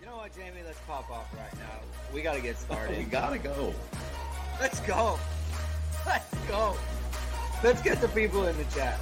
You know what, Jamie? Let's pop off right now. We got to get started. we gotta go. Let's go. Let's go. Let's get the people in the chat.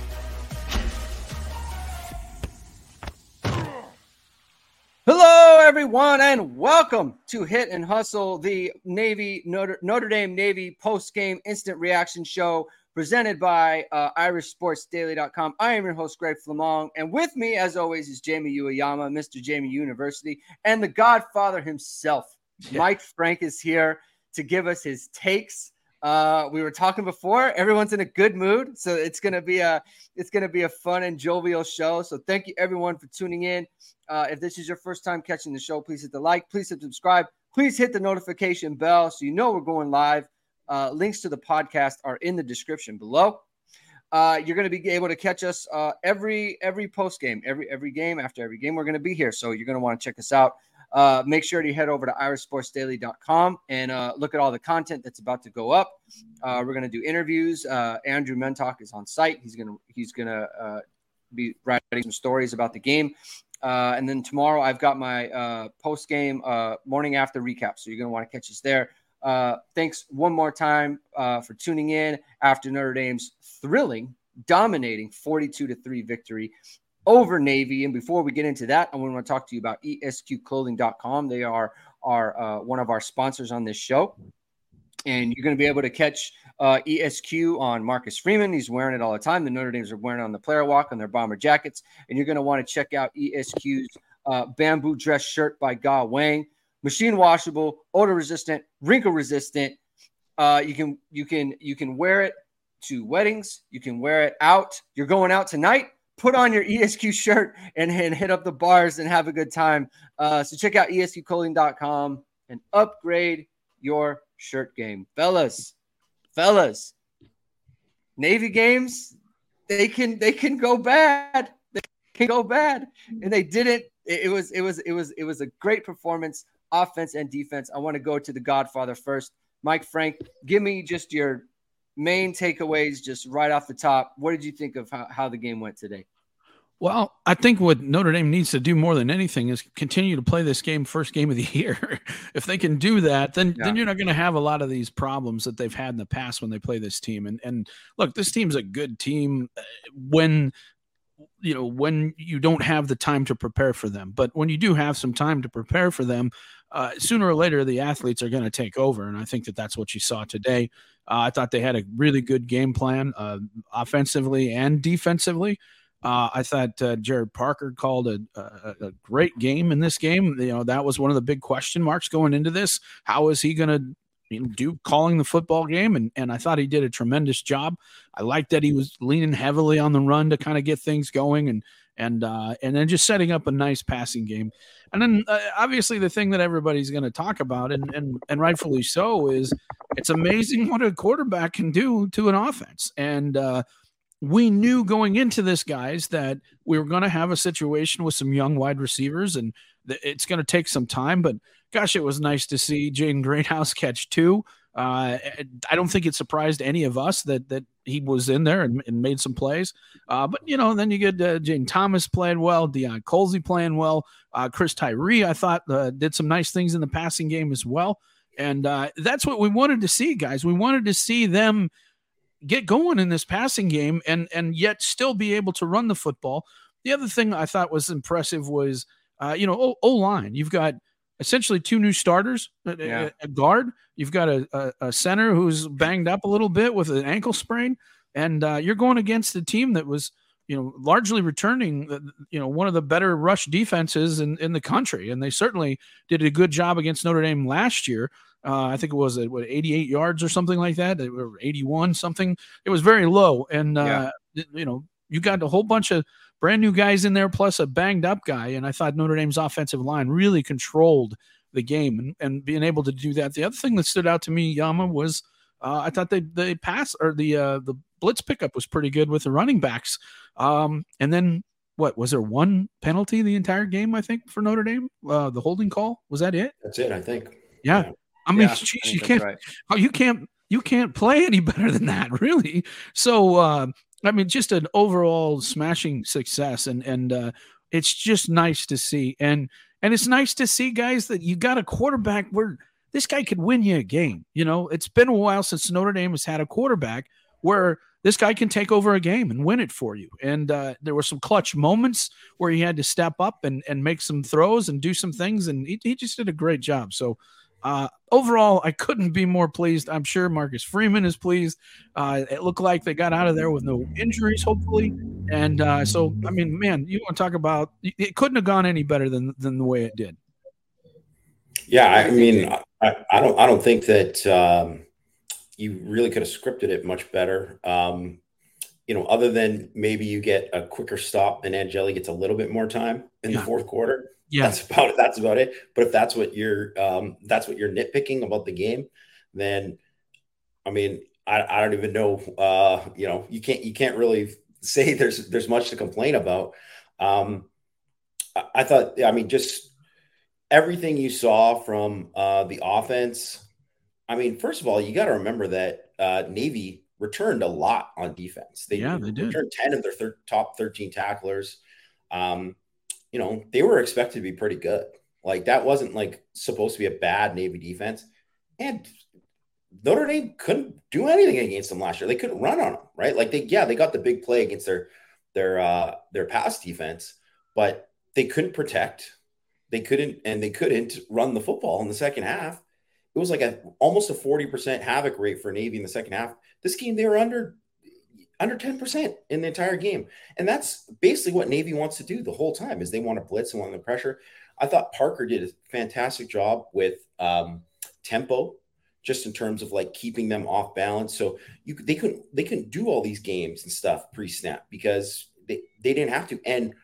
Hello, everyone, and welcome to Hit and Hustle, the Navy Notre, Notre Dame Navy post game instant reaction show presented by uh, IrishSportsDaily.com. I am your host, Greg Flammang, and with me, as always, is Jamie Uyeyama, Mr. Jamie University, and the Godfather himself, yeah. Mike Frank, is here to give us his takes. Uh, we were talking before. Everyone's in a good mood, so it's gonna be a it's gonna be a fun and jovial show. So thank you everyone for tuning in. Uh, if this is your first time catching the show, please hit the like, please hit subscribe, please hit the notification bell so you know we're going live. Uh, links to the podcast are in the description below. Uh, you're going to be able to catch us uh, every every post game, every every game after every game. We're going to be here, so you're going to want to check us out. Uh, make sure to head over to irishsportsdaily.com and uh, look at all the content that's about to go up. Uh, we're going to do interviews. Uh, Andrew Mentock is on site. He's going to he's going to uh, be writing some stories about the game. Uh, and then tomorrow I've got my post game morning after recap. So you're going to want to catch us there. Thanks one more time uh, for tuning in after Notre Dame's thrilling, dominating 42 to 3 victory over Navy. And before we get into that, I want to talk to you about esqclothing.com. They are, are uh, one of our sponsors on this show. And you're going to be able to catch uh, ESQ on Marcus Freeman. He's wearing it all the time. The Notre Dames are wearing it on the player walk on their bomber jackets. And you're going to want to check out ESQ's uh, bamboo dress shirt by Ga Wang. Machine washable, odor resistant, wrinkle resistant. Uh, you can you can you can wear it to weddings. You can wear it out. You're going out tonight put on your ESQ shirt and, and hit up the bars and have a good time. Uh, so check out esqclothing.com and upgrade your shirt game. Fellas, fellas, Navy games, they can they can go bad. They can go bad. And they didn't. It, it was it was it was it was a great performance, offense and defense. I want to go to the Godfather first. Mike Frank, give me just your main takeaways just right off the top. What did you think of how, how the game went today? Well, I think what Notre Dame needs to do more than anything is continue to play this game first game of the year. if they can do that, then yeah. then you're not going to have a lot of these problems that they've had in the past when they play this team. And and look, this team's a good team uh, when you know when you don't have the time to prepare for them. But when you do have some time to prepare for them, uh, sooner or later the athletes are going to take over, and I think that that's what you saw today. Uh, I thought they had a really good game plan, uh, offensively and defensively. Uh, I thought uh, Gerad Parker called a, a, a, great game in this game. You know that was one of the big question marks going into this. How is he going to you know, calling the football game? And and I thought he did a tremendous job. I liked that he was leaning heavily on the run to kind of get things going and and uh, and then just setting up a nice passing game. And then uh, obviously the thing that everybody's going to talk about and, and and rightfully so is it's amazing what a quarterback can do to an offense. And uh, we knew going into this, guys, that we were going to have a situation with some young wide receivers, and it's going to take some time. But gosh, it was nice to see Jaden Greathouse catch two. Uh, I don't think it surprised any of us that that he was in there and, and made some plays. Uh, but you know, then you get uh, Jayden Thomas playing well, Deion Colzie playing well, uh, Chris Tyree I thought uh, did some nice things in the passing game as well, and uh, that's what we wanted to see, guys. We wanted to see them get going in this passing game and and yet still be able to run the football. The other thing I thought was impressive was you know O line. You've got essentially two new starters, yeah. a, a, guard. You've got a, a, a, center who's banged up a little bit with an ankle sprain, and uh, you're going against a team that was you know largely returning uh, you know one of the better rush defenses in, in the country and they certainly did a good job against notre dame last year uh, I think it was what 88 yards or something like that, or 81 something. It was very low, and uh, yeah. you know you got a whole bunch of brand new guys in there plus a banged up guy, and I thought Notre Dame's offensive line really controlled the game and, and being able to do that. The other thing that stood out to me, Yama, was uh, I thought they they pass or the uh, the blitz pickup was pretty good with the running backs, um, and then what was there one penalty the entire game? I think for Notre Dame, uh, the holding call was that it? That's it, I think. Yeah, I mean, yeah, geez, I you can't, right. oh, you can't, you can't play any better than that, really. So, uh, I mean, just an overall smashing success, and and uh, it's just nice to see. And And it's nice to see guys that you got a quarterback where this guy could win you a game. You know, it's been a while since Notre Dame has had a quarterback where this guy can take over a game and win it for you. And uh, there were some clutch moments where he had to step up and, and make some throws and do some things. And he, he just did a great job. So uh, overall, I couldn't be more pleased. I'm sure Marcus Freeman is pleased. Uh, it looked like they got out of there with no injuries, hopefully. And uh, so, I mean, man, you want to talk about it couldn't have gone any better than than the way it did. Yeah, I mean, I, I don't, I don't think that um, you really could have scripted it much better. Um, you know, other than maybe you get a quicker stop and Angeli gets a little bit more time in yeah. the fourth quarter. Yeah, that's about it. That's about it. But if that's what you're, um, that's what you're nitpicking about the game, then, I mean, I, I don't even know. Uh, you know, you can't, you can't really say there's, there's much to complain about. Um, I, I thought, I mean, just everything you saw from uh, the offense. I mean, first of all, you got to remember that uh, Navy returned a lot on defense. They, yeah, they did. returned 10 of their thir- top 13 tacklers. Um, you know, they were expected to be pretty good. Like that wasn't like supposed to be a bad Navy defense. And Notre Dame couldn't do anything against them last year. They couldn't run on them, right? Like they, yeah, they got the big play against their their uh their pass defense, but they couldn't protect. They couldn't, and they couldn't run the football in the second half. It was like a almost a 40% havoc rate for Navy in the second half. This game, they were under under 10% in the entire game. And that's basically what Navy wants to do the whole time is they want to blitz and want the pressure. I thought Parker did a fantastic job with um, tempo, just in terms of like keeping them off balance. So you they couldn't they couldn't do all these games and stuff pre-snap because they, they didn't have to. And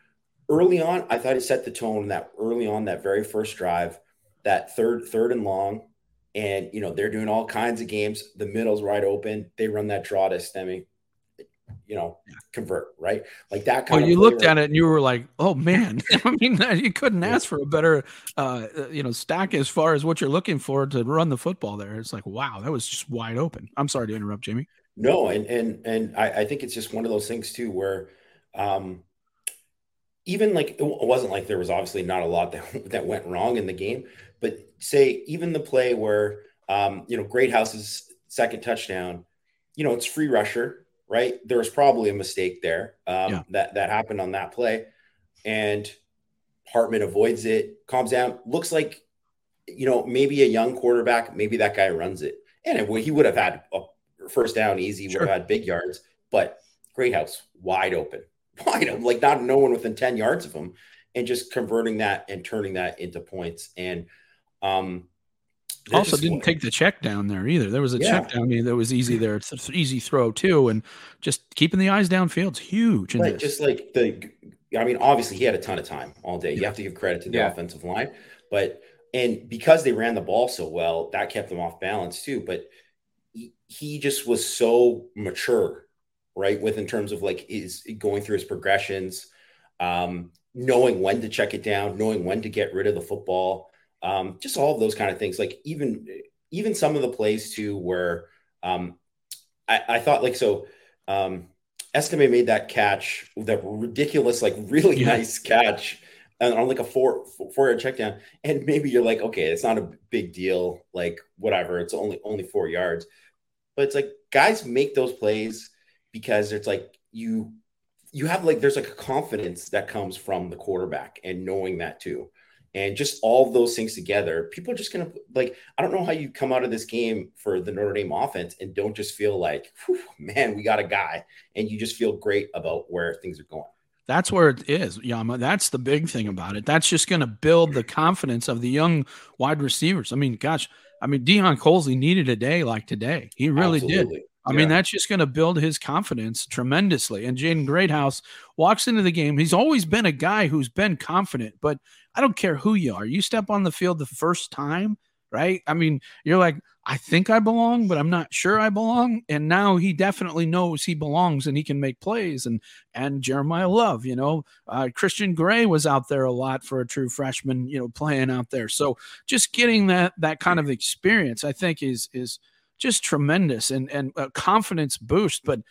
early on, I thought it set the tone that early on that very first drive, that third third and long, and you know they're doing all kinds of games. The middle's wide open. They run that draw to Estime, you know, convert right like that. Kind well, you looked at it and you were like, "Oh man!" I mean, you couldn't ask for a better, uh, you know, stack as far as what you're looking for to run the football there. It's like, wow, that was just wide open. I'm sorry to interrupt, Jamie. No, and and and I, I think it's just one of those things too where. Um, even like it wasn't like there was obviously not a lot that that went wrong in the game, but say even the play where um, you know Greathouse's second touchdown, you know it's free rusher, right? There was probably a mistake there um, yeah. that that happened on that play, and Hartman avoids it, calms down, looks like you know maybe a young quarterback, maybe that guy runs it, and it, he would have had a first down easy, sure. would have had big yards, but Greathouse wide open wide open, like not no one within 10 yards of him, and just converting that and turning that into points. And um also didn't take the check down there either. There was a yeah. check down that was easy there. It's an easy throw too, and just keeping the eyes downfield's huge. Right, just like the, I mean, obviously he had a ton of time all day. You have to give credit to the yeah. offensive line, but and because they ran the ball so well, that kept them off balance too. But he, he just was so mature right? With in terms of like is going through his progressions, um, knowing when to check it down, knowing when to get rid of the football, um, just all of those kind of things. Like even even some of the plays too, where um, I, I thought like so. Um, Estime made that catch, that ridiculous, like really yeah. nice catch on like a four four yard check down. And maybe you're like, okay, it's not a big deal, like whatever, it's only only four yards. But it's like guys make those plays because it's like you you have like there's like a confidence that comes from the quarterback and knowing that too and just all those things together people are just gonna like i don't know how you come out of this game for the notre dame offense and don't just feel like man we got a guy and you just feel great about where things are going that's where it is, Yama. That's the big thing about it. That's just going to build the confidence of the young wide receivers. I mean, gosh, I mean, Deion Colzie needed a day like today. He really Absolutely. did. I yeah. mean, that's just going to build his confidence tremendously. And Jaden Greathouse walks into the game. He's always been a guy who's been confident, but I don't care who you are. You step on the field the first time, right? I mean, you're like, I think I belong, but I'm not sure I belong. And now he definitely knows he belongs and he can make plays. And and Jeremiyah Love, you know, uh, Christian Gray was out there a lot for a true freshman, you know, playing out there. So just getting that that kind of experience, I think, is is – just tremendous and and a confidence boost. But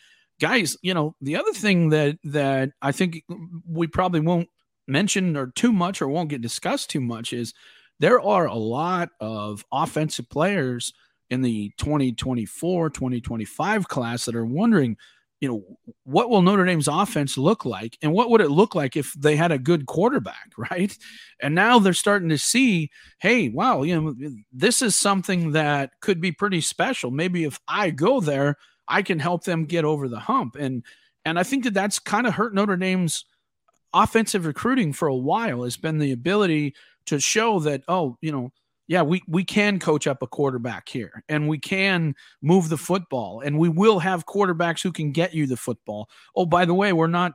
guys, you know, the other thing that that I think we probably won't mention or too much or won't get discussed too much is there are a lot of offensive players in the 2024 2025 class that are wondering you know what will Notre Dame's offense look like and what would it look like if they had a good quarterback right? And now they're starting to see hey wow you know this is something that could be pretty special. Maybe if I go there I can help them get over the hump. And and I think that that's kind of hurt Notre Dame's offensive recruiting for a while. Has been the ability to show that oh you know yeah we we can coach up a quarterback here and we can move the football and we will have quarterbacks who can get you the football. Oh by the way we're not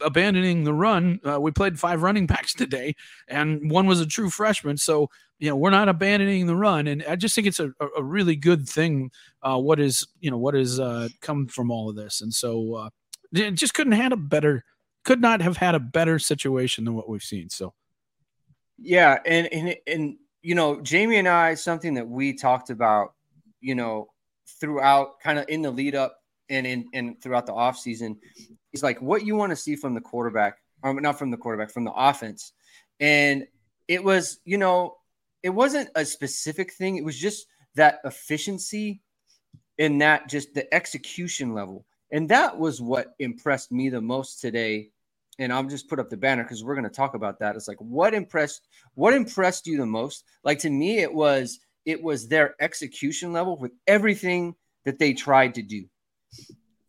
abandoning the run. Uh, we played five running backs today and one was a true freshman so you know we're not abandoning the run and i just think it's a, a really good thing uh, what is you know what has uh, come from all of this and so uh, just couldn't have a better could not have had a better situation than what we've seen so. Yeah, and and and you know, Jamie and I, something that we talked about, you know, throughout kind of in the lead up and in and throughout the off season, is like what you want to see from the quarterback, or not from the quarterback, from the offense. And it was, you know, it wasn't a specific thing. It was just that efficiency and that just the execution level. And that was what impressed me the most today and I'll just put up the banner because we're going to talk about that. It's like what impressed what impressed you the most? Like to me, it was it was their execution level with everything that they tried to do.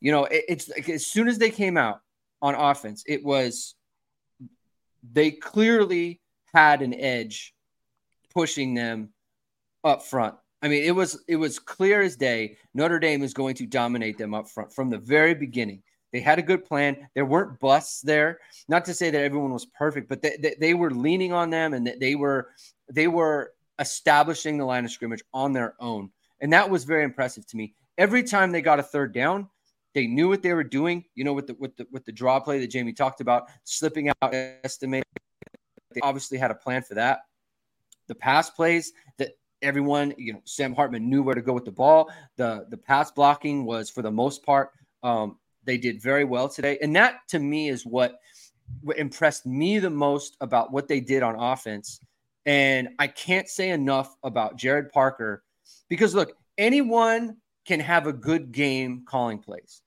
You know, it, it's like as soon as they came out on offense, it was they clearly had an edge pushing them up front. I mean, it was it was clear as day. Notre Dame is going to dominate them up front from the very beginning. They had a good plan. There weren't busts there. Not to say that everyone was perfect, but they, they, they were leaning on them and they were they were establishing the line of scrimmage on their own. And that was very impressive to me. Every time they got a third down, they knew what they were doing. You know, with the with the with the draw play that Jamie talked about, slipping out Estime. They obviously had a plan for that. The pass plays that everyone, you know, Sam Hartman knew where to go with the ball. The the pass blocking was for the most part um, they did very well today. And that to me is what, impressed me the most about what they did on offense. And I can't say enough about Gerad Parker because look, anyone can have a good game calling plays.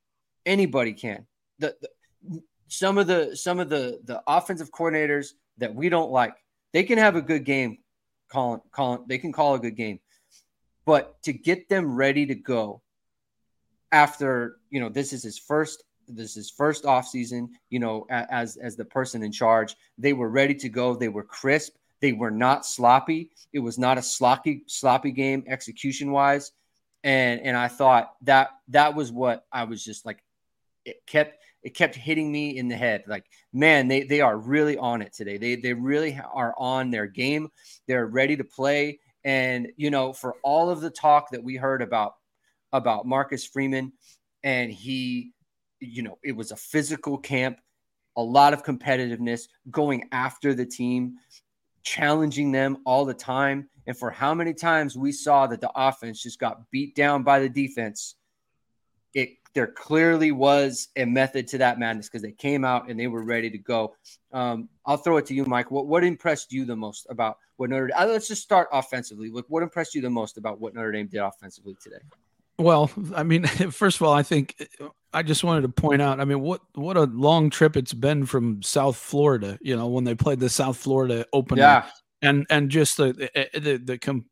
Anybody can. The, the some of the some of the the offensive coordinators that we don't like, they can have a good game calling calling they can call a good game. But to get them ready to go after you know this is his first this is first off season you know as as the person in charge. They were ready to go. They were crisp. They were not sloppy. It was not a sloppy sloppy game execution wise and and i thought that that was what i was just like it kept it kept hitting me in the head. Like man they they are really on it today. They they really are on their game. They're ready to play. And you know for all of the talk that we heard about about Marcus Freeman, and he, you know, it was a physical camp, a lot of competitiveness, going after the team, challenging them all the time. And for how many times we saw that the offense just got beat down by the defense, it there clearly was a method to that madness because they came out and they were ready to go. Um, I'll throw it to you, Mike. What what impressed you the most about what Notre Dame? Uh, let's just start offensively. Look, what impressed you the most about what Notre Dame did offensively today? Well, I mean, first of all, I think I just wanted to point out. I mean, what what a long trip it's been from South Florida. You know, when they played the South Florida Open, yeah, and and just the the the, the com-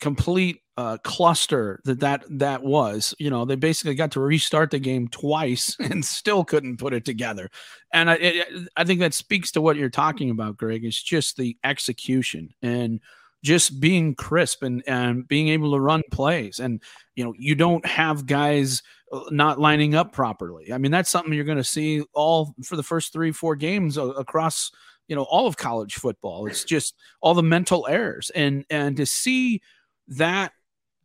complete uh, cluster that that that was. You know, they basically got to restart the game twice and still couldn't put it together. And I it, I think that speaks to what you're talking about, Greg. It's just the execution and just being crisp and, and being able to run plays. And, you know, you don't have guys uh, not lining up properly. I mean, that's something you're going to see all for the first three, four games across, you know, all of college football. It's just all the mental errors. And, and to see that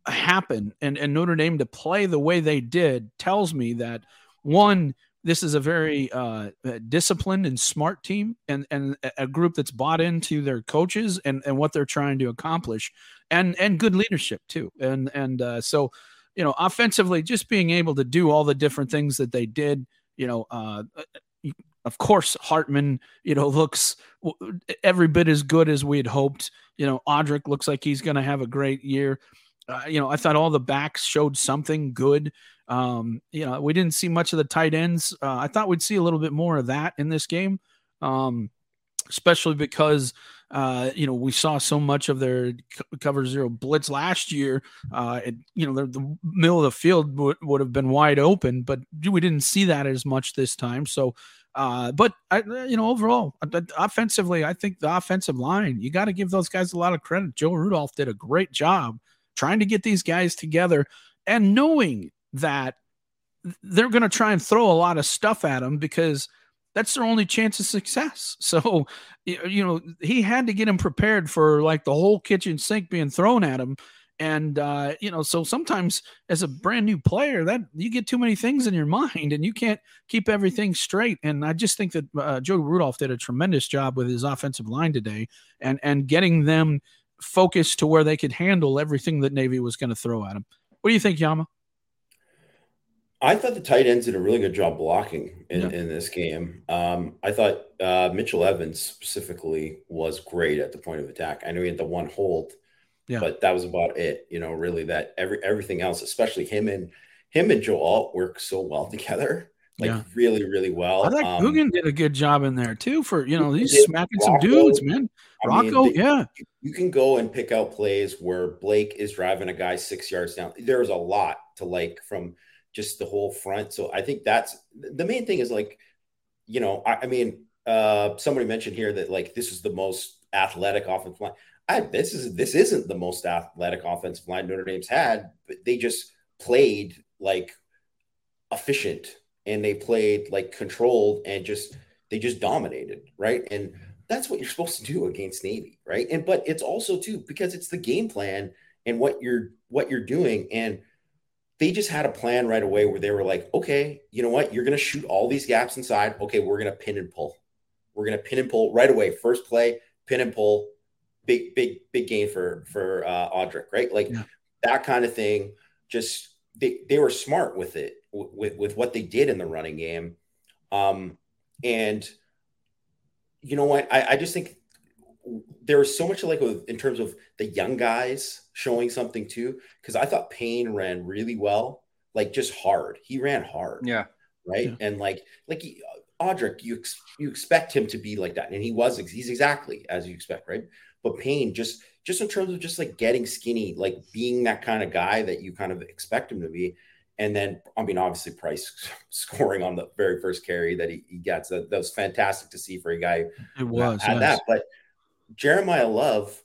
happen and, and Notre Dame to play the way they did tells me that one, this is a very uh, uh, disciplined and smart team and, and a group that's bought into their coaches and, and what they're trying to accomplish and, and good leadership too. And, and uh, so, you know, offensively, just being able to do all the different things that they did, you know, uh, of course, Hartman, you know, looks every bit as good as we had hoped. You know, Audric looks like he's going to have a great year. Uh, you know, I thought all the backs showed something good. Um, you know, we didn't see much of the tight ends. Uh, I thought we'd see a little bit more of that in this game, um, especially because uh, you know, we saw so much of their cover zero blitz last year. Uh, it, you know, the, the, middle of the field would, would have been wide open, but we didn't see that as much this time. So, uh, but I, you know, overall, offensively, I think the offensive line, you got to give those guys a lot of credit. Joe Rudolph did a great job trying to get these guys together and knowing that they're going to try and throw a lot of stuff at them because – that's their only chance of success. So, you know, he had to get him prepared for like the whole kitchen sink being thrown at him. And, uh, you know, so sometimes as a brand new player, that you get too many things in your mind and you can't keep everything straight. And I just think that uh, Joe Rudolph did a tremendous job with his offensive line today and, and getting them focused to where they could handle everything that Navy was going to throw at them. What do you think, Yama? I thought the tight ends did a really good job blocking in, yeah. in this game. Um, I thought uh, Mitchell Evans specifically was great at the point of attack. I know he had the one hold, yeah. but that was about it. You know, really that every everything else, especially him and him and Joe Alt work so well together. Like yeah. really, really well. I think um, Coogan did a good job in there too. For you know, he's smacking Rocco, some dudes, man. Rocco, I mean, yeah. You can go and pick out plays where Blake is driving a guy six yards down. There's a lot to like from just the whole front. So I think that's the main thing is like, you know, I, I mean, uh, somebody mentioned here that like this is the most athletic offensive line. I, this is this isn't the most athletic offensive line Notre Dame's had, but they just played like efficient and they played like controlled and just they just dominated, right? And that's what you're supposed to do against Navy, right? And but it's also too because it's the game plan and what you're what you're doing and they just had a plan right away where they were like, okay, you know what? You're going to shoot all these gaps inside. Okay, we're going to pin and pull. We're going to pin and pull right away. First play, pin and pull. Big, big, big gain for for uh, Audric, right? Like yeah. that kind of thing. Just they they were smart with it with with what they did in the running game, um, and you know what? I, I just think there was so much like with, in terms of the young guys showing something too. Because I thought Payne ran really well, like just hard. He ran hard. Yeah. Right. Yeah. And like like he, Audric, you ex- you expect him to be like that, and he was. He's exactly as you expect, right? But Payne just just in terms of just like getting skinny, like being that kind of guy that you kind of expect him to be. And then, I mean, obviously, Price scoring on the very first carry that he, he gets that, that was fantastic to see for a guy. It was yes. that, but Jeremiyah Love,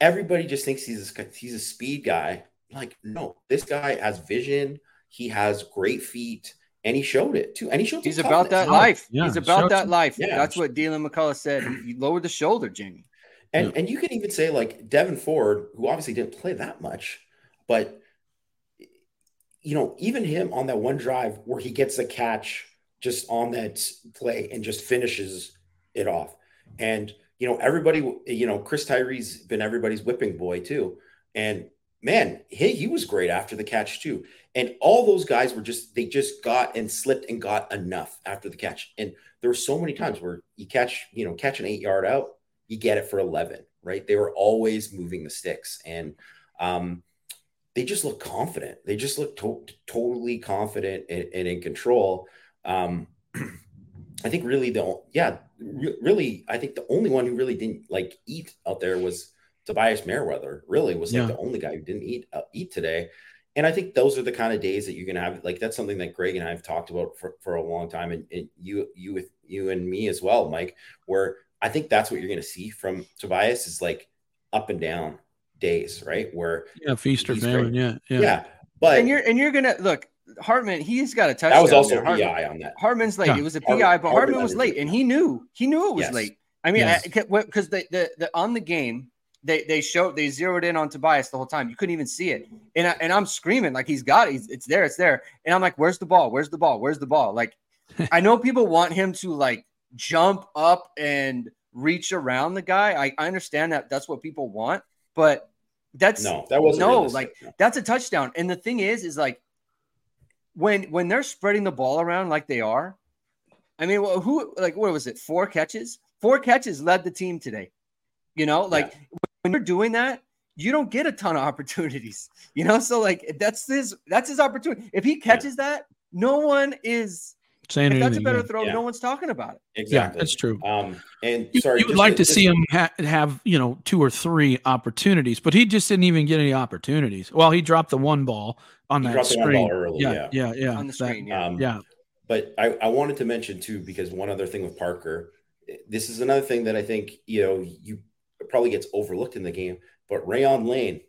everybody just thinks he's a, he's a speed guy. Like, no, this guy has vision. He has great feet, and he showed it too. And he showed he's about that life. Yeah, he's about that life. Yeah. That's what Deland McCullough said. He lowered the shoulder, Jamie. And yeah. and you can even say like Devyn Ford, who obviously didn't play that much, but you know, even him on that one drive where he gets a catch just on that play and just finishes it off. And you know, everybody, you know, Chris Tyree's been everybody's whipping boy too. And man, he, he was great after the catch too. And all those guys were just, they just got and slipped and got enough after the catch. And there were so many times where you catch, you know, catch an eight yard out, you get it for 11, right? They were always moving the sticks. And, um, they just look confident. They just look to- totally confident and, and in control. Um, I think really the yeah re- really I think the only one who really didn't like eat out there was Tobias Merriweather. Really was like yeah. the only guy who didn't eat uh, eat today. And I think those are the kind of days that you're gonna have. Like that's something that Greg and I have talked about for, for a long time, and, and you you with you and me as well, Mike. Where I think that's what you're gonna see from Tobias is like up and down days, right? Where yeah, feast or famine, yeah, yeah, yeah. But and you're and you're gonna look Hartman, he's got a touchdown. That was also a PI on that. Hartman's late. It was a PI, Hartman, but Hartman, was late, and he knew he knew it was yes. late. I mean, because yes. the, the the on the game they they showed they zeroed in on Tobias the whole time. You couldn't even see it, and I, and I'm screaming like he's got it. He's, it's there, it's there, and I'm like, where's the ball? Where's the ball? Where's the ball? Like, I know people want him to like jump up and reach around the guy. I, I understand that that's what people want, but that's no, that wasn't no, like that's a touchdown. And the thing is, is like when when they're spreading the ball around like they are, I mean, who like what was it? Four catches. Four catches led the team today. You know, like yeah. when you're doing that, you don't get a ton of opportunities. You know, so like that's his that's his opportunity. If he catches yeah. that, no one is saying if that's a better throw. Yeah. No one's talking about it. Exactly, yeah, that's true. Um, and sorry, you, would like to, to see him ha- have you know two or three opportunities, but he just didn't even get any opportunities. Well, he dropped the one ball on he that screen. Early, yeah, yeah, yeah, on the screen. That, yeah. Um, yeah. But I, I wanted to mention too because one other thing with Parker, this is another thing that I think you know you probably gets overlooked in the game. But Rayuan Lane,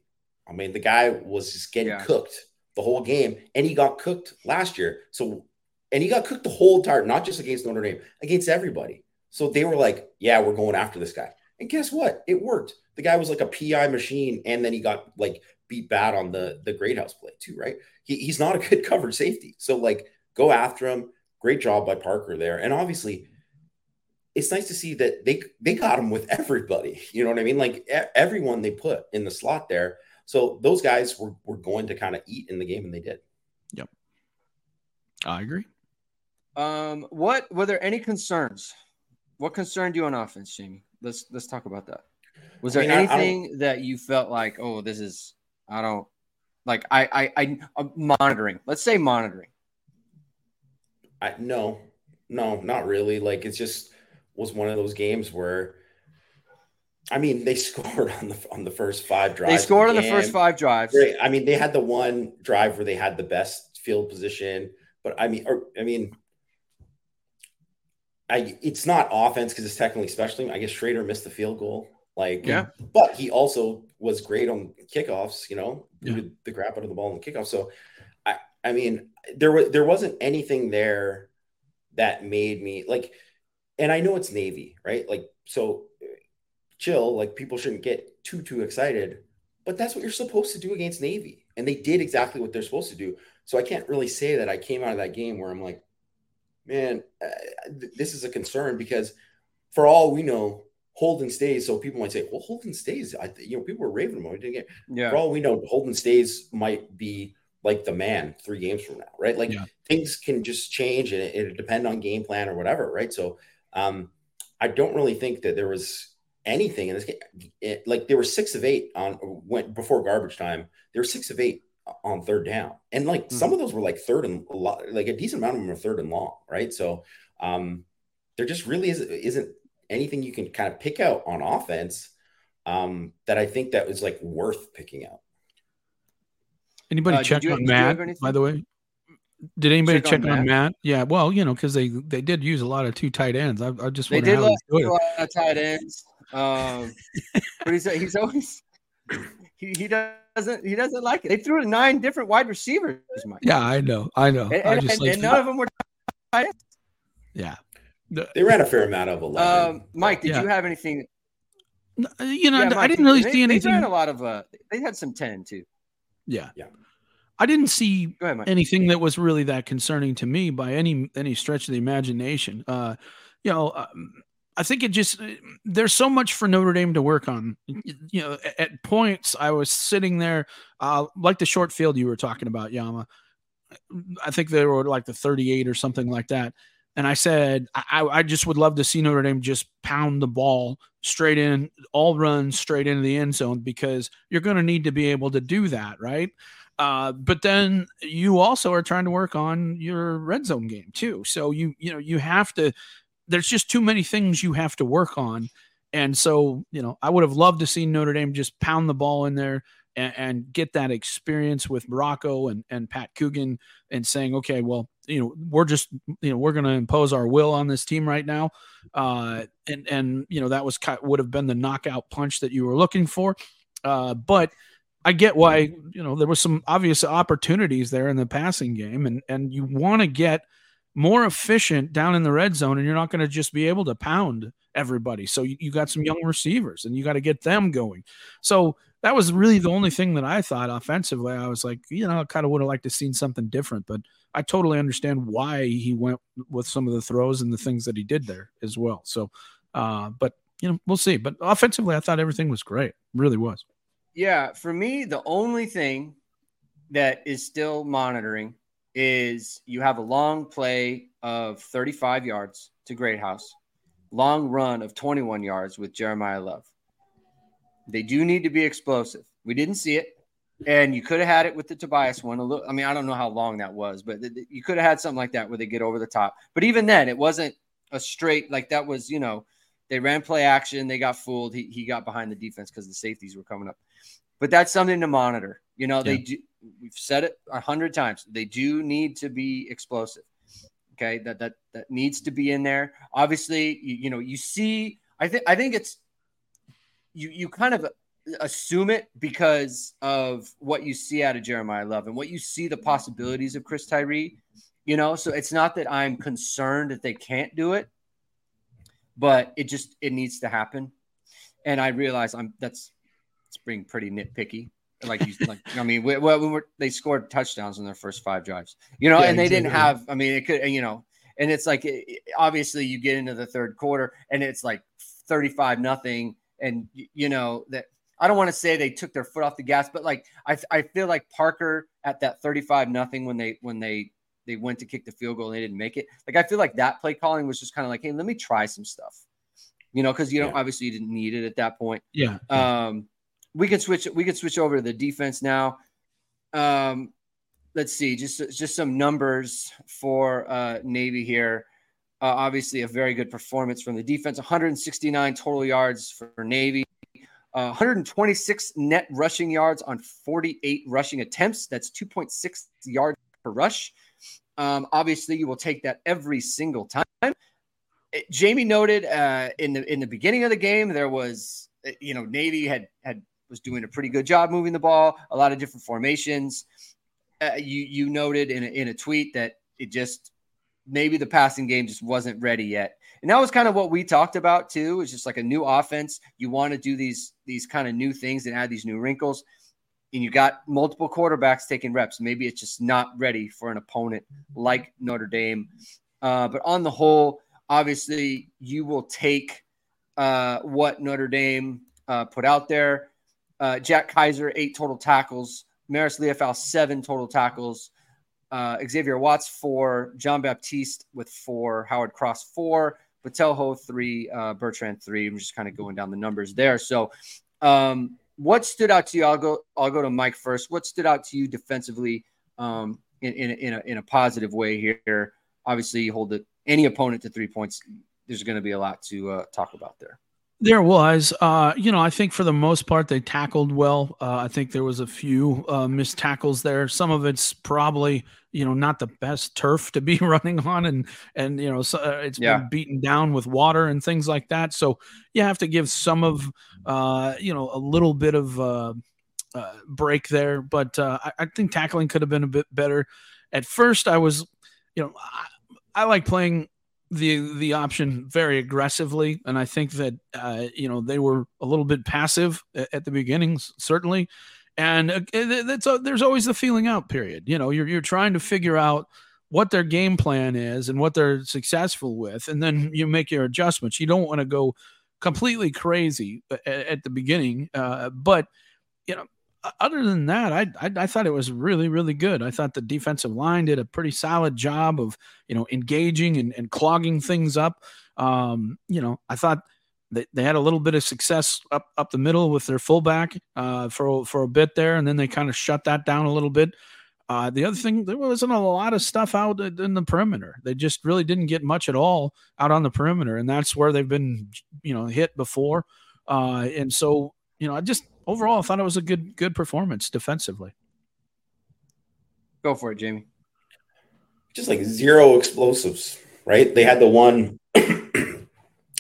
I mean, the guy was just getting yeah. cooked the whole game, and he got cooked last year. So and he got cooked the whole entire, not just against Notre Dame, against everybody. So they were like, yeah, we're going after this guy. And guess what? It worked. The guy was like a PI machine, and then he got like beat bad on the the Greathouse play too, right? He, he's not a good covered safety. So like go after him. Great job by Parker there. And obviously, it's nice to see that they they got him with everybody. You know what I mean? Like everyone they put in the slot there. So those guys were, were going to kind of eat in the game, and they did. Yep. I agree. Um, what were there any concerns? What concerned you on offense, Jamie? Let's let's talk about that. Was there I mean, anything I, I that you felt like, oh, this is I don't like I I I I'm monitoring. Let's say monitoring. I no, no, not really. Like it's just was one of those games where I mean, they scored on the on the first five drives. They scored on the first five drives. I mean, they had the one drive where they had the best field position, but I mean, or I mean, I it's not offense because it's technically special I guess Shrader missed the field goal. Like, yeah, but he also was great on kickoffs. You know, yeah. the crap out of the ball in the kickoff. So, I I mean, there was there wasn't anything there that made me like, and I know it's Navy, right? Like, so chill. Like, people shouldn't get too too excited, but that's what you're supposed to do against Navy, and they did exactly what they're supposed to do. So I can't really say that I came out of that game where I'm like, man, uh, this is a concern because for all we know, Holden Staes. So people might say, well, Holden Staes. I, you know, people were raving about it. Yeah. For all we know, Holden Staes might be like the man three games from now, right? Like yeah. things can just change and it, depend on game plan or whatever, right? So um, I don't really think that there was anything in this game. It, like there were six of eight on went before garbage time. There were six of eight on third down. And like mm-hmm. some of those were like third and a lot, like a decent amount of them are third and long, right? So um there just really is, isn't anything you can kind of pick out on offense um that I think that was like worth picking out. Anybody uh, check you, on Matt, by the way? Did anybody check, check on, on Matt? Matt? Yeah, well, you know, because they they did use a lot of two tight ends. I, I just they did a lot of tight ends. Um, but he's he's always he, he doesn't he doesn't like it. They threw nine different wide receivers. Mike. Yeah, I know, I know. And, I just and, like and none of them were. Yeah, they ran a fair amount of eleven. Um, Mike, did yeah. you have anything? You know, yeah, Mike, I didn't really they, see anything. They ran a lot of. Uh, they had some ten too. Yeah, yeah. I didn't see ahead, anything that was really that concerning to me by any any stretch of the imagination. Uh, you know, um, I think it just there's so much for Notre Dame to work on. You know, at points I was sitting there, uh, like the short field you were talking about, Yama. I think they were like the 38 or something like that. And I said, I, I just would love to see Notre Dame just pound the ball straight in, all runs straight into the end zone because you're going to need to be able to do that, right? Uh, but then you also are trying to work on your red zone game too. So you you know you have to there's just too many things you have to work on. And so, you know, I would have loved to see Notre Dame just pound the ball in there and, and get that experience with Morocco and, and Pat Coogan and saying, okay, well, you know, we're just, you know, we're going to impose our will on this team right now. Uh, and, and, you know, that was kind, would have been the knockout punch that you were looking for. Uh, but I get why, you know, there was some obvious opportunities there in the passing game and, and you want to get – more efficient down in the red zone, and you're not going to just be able to pound everybody. So you, you got some young receivers, and you got to get them going. So that was really the only thing that I thought offensively. I was like, you know, I kind of would have liked to seen something different, but I totally understand why he went with some of the throws and the things that he did there as well. So, uh, but you know, we'll see. But offensively, I thought everything was great. Really was. Yeah, for me, the only thing that is still monitoring is you have a long play of 35 yards to Greathouse, long run of 21 yards with Jeremiyah Love. They do need to be explosive. We didn't see it. And you could have had it with the Tobias one. A little, I mean, I don't know how long that was, but you could have had something like that where they get over the top. But even then, it wasn't a straight like that. Was you know, they ran play action, they got fooled. He he got behind the defense because the safeties were coming up. But that's something to monitor. You know, yeah. they do. We've said it a hundred times. They do need to be explosive. Okay, that that that needs to be in there. Obviously, you, you know, you see. I think I think it's you you kind of assume it because of what you see out of Jeremiyah Love and what you see the possibilities of Chris Tyree. You know, so it's not that I'm concerned that they can't do it, but it just it needs to happen. And I realize I'm that's it's being pretty nitpicky. Like you, like I mean, we, we, we were, they scored touchdowns in their first five drives. You know, yeah, and they didn't have. I mean, it could. You know, and it's like it, obviously you get into the third quarter and it's like thirty-five nothing, and you know that I don't want to say they took their foot off the gas, but like I, I feel like Parker at that 35 nothing when they when they they went to kick the field goal and they didn't make it. Like I feel like that play calling was just kind of like, hey, let me try some stuff. You know, because you yeah. obviously you didn't need it at that point. Yeah. Um, we can switch we can switch over to the defense now. Um, let's see, just just some numbers for uh Navy here. Uh, obviously, a very good performance from the defense. 169 total yards for Navy. Uh, 126 net rushing yards on 48 rushing attempts. That's 2.6 yards per rush. Um, obviously, you will take that every single time. It, Jamie noted uh, in the in the beginning of the game there was uh, you know Navy had had was doing a pretty good job moving the ball, a lot of different formations. Uh, you you noted in a, in a tweet that it just maybe the passing game just wasn't ready yet. And that was kind of what we talked about too. It's just like a new offense. You want to do these these kind of new things and add these new wrinkles. And you got multiple quarterbacks taking reps. Maybe it's just not ready for an opponent like Notre Dame. Uh, but on the whole, obviously, you will take uh, what Notre Dame uh, put out there. Uh, Jack Kiser, eight total tackles. Maris Liufau, seven total tackles. Uh, Xavier Watts, four. John Baptiste with four. Howard Cross, four. Botelho three, uh, Bertrand three. I'm just kind of going down the numbers there. So, um, what stood out to you? I'll go. I'll go to Mike first. What stood out to you defensively um, in in, in, a, in a positive way here? Obviously, you hold the, any opponent to three points. There's going to be a lot to uh, talk about there. There was, uh, you know, I think for the most part they tackled well. Uh, I think there was a few uh, missed tackles there. Some of it's probably, you know, not the best turf to be running on, and and you know, so, uh, it's yeah. been beaten down with water and things like that. So you have to give some of, uh, you know, a little bit of uh, break there. But I, I, think tackling could have been a bit better. At first, I was, you know, I, I like playing the the option very aggressively, and I think that uh, you know they were a little bit passive at, at the beginnings, certainly. And uh, that's a, there's always the feeling out period. You know, you're you're trying to figure out what their game plan is and what they're successful with, and then you make your adjustments. You don't want to go completely crazy at, at the beginning, uh, but you know other than that, I, I, I thought it was really really good. I thought the defensive line did a pretty solid job of you know engaging and, and clogging things up. Um, you know, I thought they, they had a little bit of success up up the middle with their fullback uh, for for a bit there, and then they kind of shut that down a little bit. Uh, the other thing, there wasn't a lot of stuff out in the perimeter. They just really didn't get much at all out on the perimeter, and that's where they've been, you know, hit before. Uh, and so, you know, I just overall, I thought it was a good good performance defensively. Go for it, Jamie. Just like zero explosives, right? They had the one, the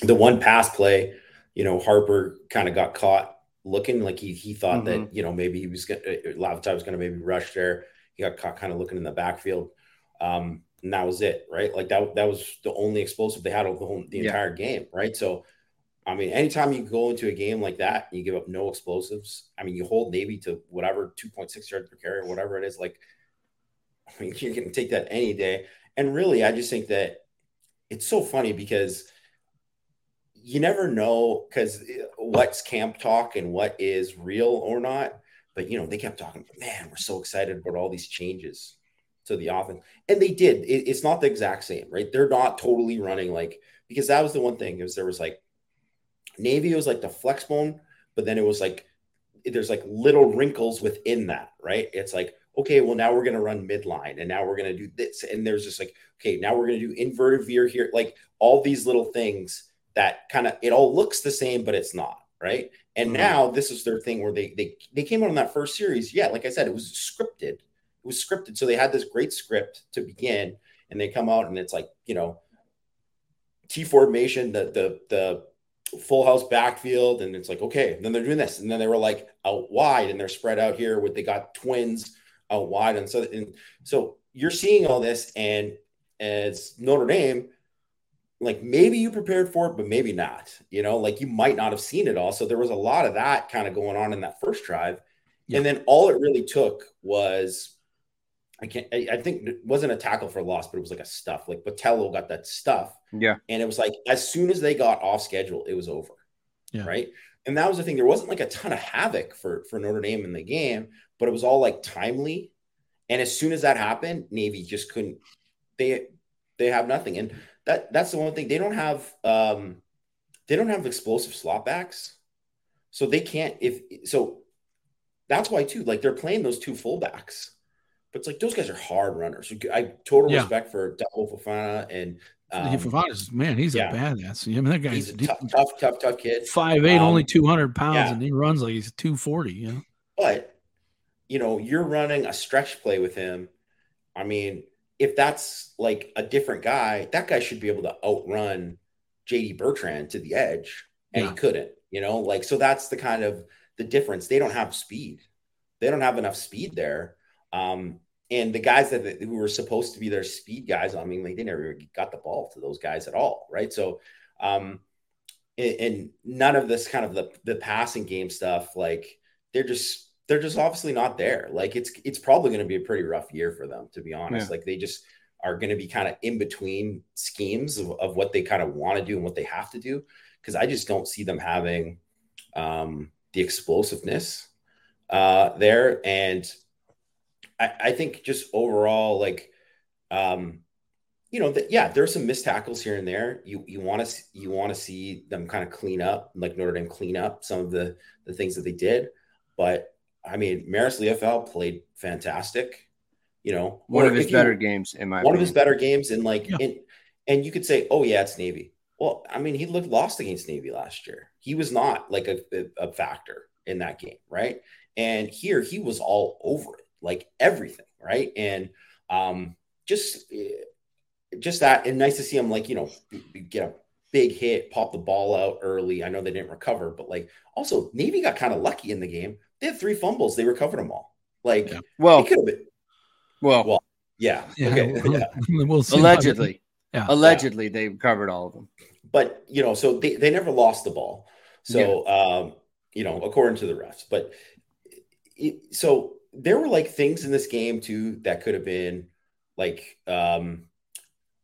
one pass play. You know, Harper kind of got caught looking like he he thought mm-hmm. that you know maybe he was gonna Lavatai was going to maybe rush there. He got caught kind of looking in the backfield. Um, and that was it, right? Like that that was the only explosive they had of the whole the yeah. entire game, right? So I mean, anytime you go into a game like that, you give up no explosives. I mean, you hold Navy to whatever 2.6 yards per carry or whatever it is. Like, I mean, you can take that any day. And really, I just think that it's so funny because you never know because eh, what's camp talk and what is real or not. But you know, they kept talking, man, we're so excited about all these changes. to the offense. And they did. It, it's not the exact same, right? They're not totally running like because that was the one thing is there was like Navy was like the flex bone, but then it was like there's like little wrinkles within that, right? It's like okay, well now we're gonna run midline, and now we're gonna do this, and there's just like okay, now we're gonna do inverted veer here, like all these little things that kind of it all looks the same, but it's not, right? And mm-hmm. now this is their thing where they they they came out on that first series. Yeah, like I said, it was scripted. It was scripted. So they had this great script to begin, and they come out and it's like, you know, T formation, the the the full house backfield, and it's like, okay, then they're doing this. And then they were like out wide and they're spread out here with they got twins out wide. And so and so you're seeing all this, and as Notre Dame, like maybe you prepared for it, but maybe not. You know, like you might not have seen it all. So there was a lot of that kind of going on in that first drive. Yeah. And then all it really took was I can't I, I, think it wasn't a tackle for loss, but it was like a stuff. Like Botelho got that stuff. Yeah. And it was like as soon as they got off schedule, it was over. Yeah. Right. And that was the thing. There wasn't like a ton of havoc for for Notre Dame in the game, but it was all like timely. And as soon as that happened, Navy just couldn't they they have nothing. And that that's the one thing they don't have. Um, they don't have explosive slot backs, so they can't. If so, that's why too. Like they're playing those two fullbacks, but it's like those guys are hard runners. I total yeah. respect for Daba Fofana and um, Fofana's man, he's yeah. a badass. I mean, that guy's he's a tough, tough, tough, tough kid. Five eight, um, only two hundred pounds, yeah. and he runs like he's two forty. You know, but you know, you're running a stretch play with him. I mean, if that's like a different guy, that guy should be able to outrun JD Bertrand to the edge, and yeah. he couldn't. You know, like so that's the kind of the difference. They don't have speed. They don't have enough speed there. Um, and the guys that who were supposed to be their speed guys, I mean, like they never got the ball to those guys at all, right? So, um, and, and none of this kind of the the passing game stuff, like they're just they're just obviously not there. Like it's it's probably going to be a pretty rough year for them, to be honest. Yeah. Like they just are going to be kind of in between schemes of, of what they kind of want to do and what they have to do. Because I just don't see them having um, the explosiveness uh, there. And I, I, think just overall, like, um, you know, that yeah, there's some missed tackles here and there. You you want to you want to see them kind of clean up, like Notre Dame clean up some of the the things that they did. But I mean, Marist Liufau played fantastic. You know, one of his better you, games in my one opinion. of his better games, and like, yeah. in, and you could say, oh yeah, it's Navy. Well, I mean, he looked lost against Navy last year. He was not like a, a, a factor in that game, right? And here he was all over it, like everything, right? And um, just just that, and nice to see him like you know get a big hit, pop the ball out early. I know they didn't recover, but like also Navy got kind of lucky in the game they had three fumbles. They recovered them all. Like, yeah. well, could have been. Well, well, yeah. yeah. Okay. yeah. we'll Allegedly. Yeah. Allegedly, they recovered all of them. But, you know, so they, they never lost the ball. So, um, you know, according to the refs. But it, so there were like things in this game too that could have been like, um,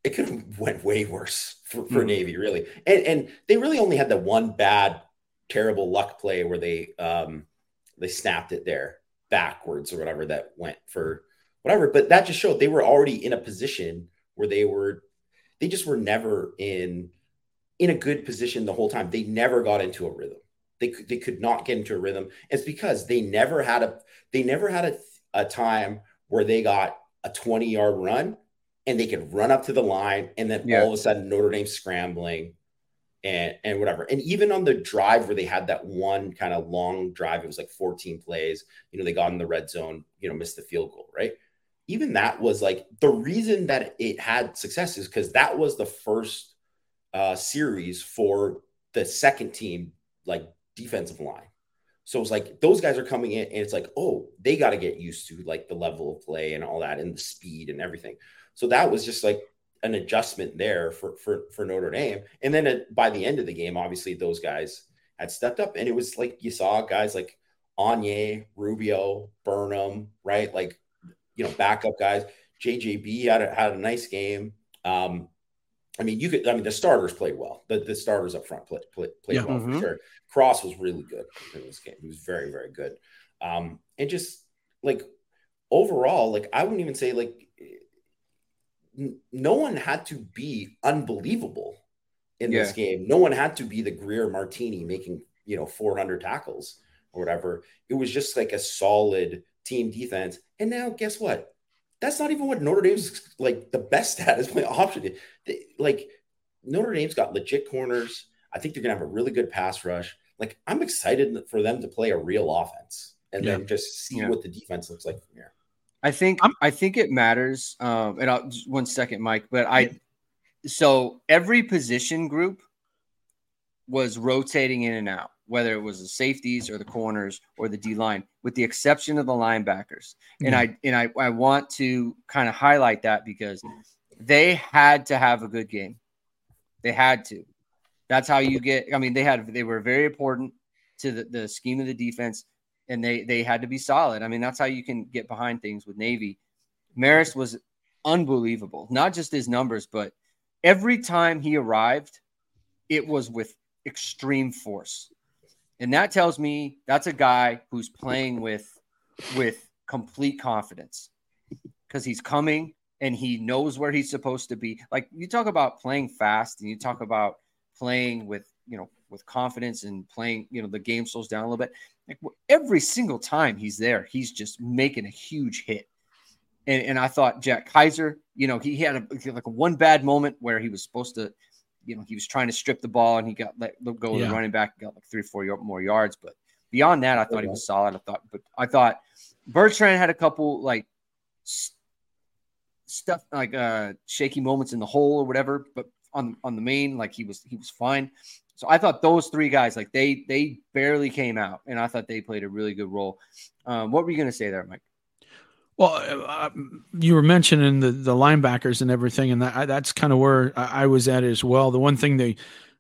it could have went way worse for, for mm Navy, really. And and they really only had the one bad, terrible luck play where they um they snapped it there backwards or whatever that went for whatever. But that just showed they were already in a position where they were, they just were never in in a good position the whole time. They never got into a rhythm. They could they could not get into a rhythm. It's because they never had a they never had a, a time where they got a 20 yard run and they could run up to the line and then yeah. all of a sudden Notre Dame scrambling and and whatever. And even on the drive where they had that one kind of long drive, it was like 14 plays. You know, they got in the red zone, you know, missed the field goal, right? Even that was like the reason that it had success is because that was the first uh, series for the second team, like defensive line. So it's like those guys are coming in, and it's like, oh, they got to get used to like the level of play and all that, and the speed and everything. So that was just like an adjustment there for for for Notre Dame. And then at, by the end of the game, obviously those guys had stepped up, and it was like you saw guys like Anya, Rubio, Burnham, right? Like you know, backup guys. JJB had a, had a nice game. Um, I mean, you could. I mean, the starters played well. The, the starters up front played play, played yeah, well mm-hmm. for sure. Cross was really good in this game. He was very very good. Um, and just like overall, like I wouldn't even say like no one had to be unbelievable in yeah. this game. No one had to be the Greer Martini making, you know, 400 tackles or whatever. It was just like a solid team defense. And now guess what? That's not even what Notre Dame's like the best at is playing option. They, like Notre Dame's got legit corners. I think they're gonna have a really good pass rush. Like I'm excited for them to play a real offense and yeah. then just see yeah. what the defense looks like from here. I think I'm, i think it matters. Um, and I'll, just one second, Mike. But I, so every position group was rotating in and out, whether it was the safeties or the corners or the D line, with the exception of the linebackers. Mm-hmm. And I and I, I want to kind of highlight that because they had to have a good game. They had to. That's how you get. I mean, they had they were very important to the, the scheme of the defense, and they they had to be solid. I mean, that's how you can get behind things with Navy. Marist was unbelievable, not just his numbers, but every time he arrived, it was with extreme force, and that tells me that's a guy who's playing with with complete confidence because he's coming and he knows where he's supposed to be. Like you talk about playing fast, and you talk about playing with you know with confidence and playing you know the game slows down a little bit like every single time he's there he's just making a huge hit and, and i thought jack Kiser, you know he had a, like one bad moment where he was supposed to you know he was trying to strip the ball and he got let go yeah. the running back got like three or four more yards but beyond that i thought he was solid i thought but i thought bertrand had a couple like st- stuff like uh shaky moments in the hole or whatever but on on the main. Like he was he was fine. So I thought those three guys like they they barely came out, and I thought they played a really good role. Um, what were you going to say there, Mike? Well, uh, you were mentioning the the linebackers and everything, and that, that's kind of where I was at as well. The one thing they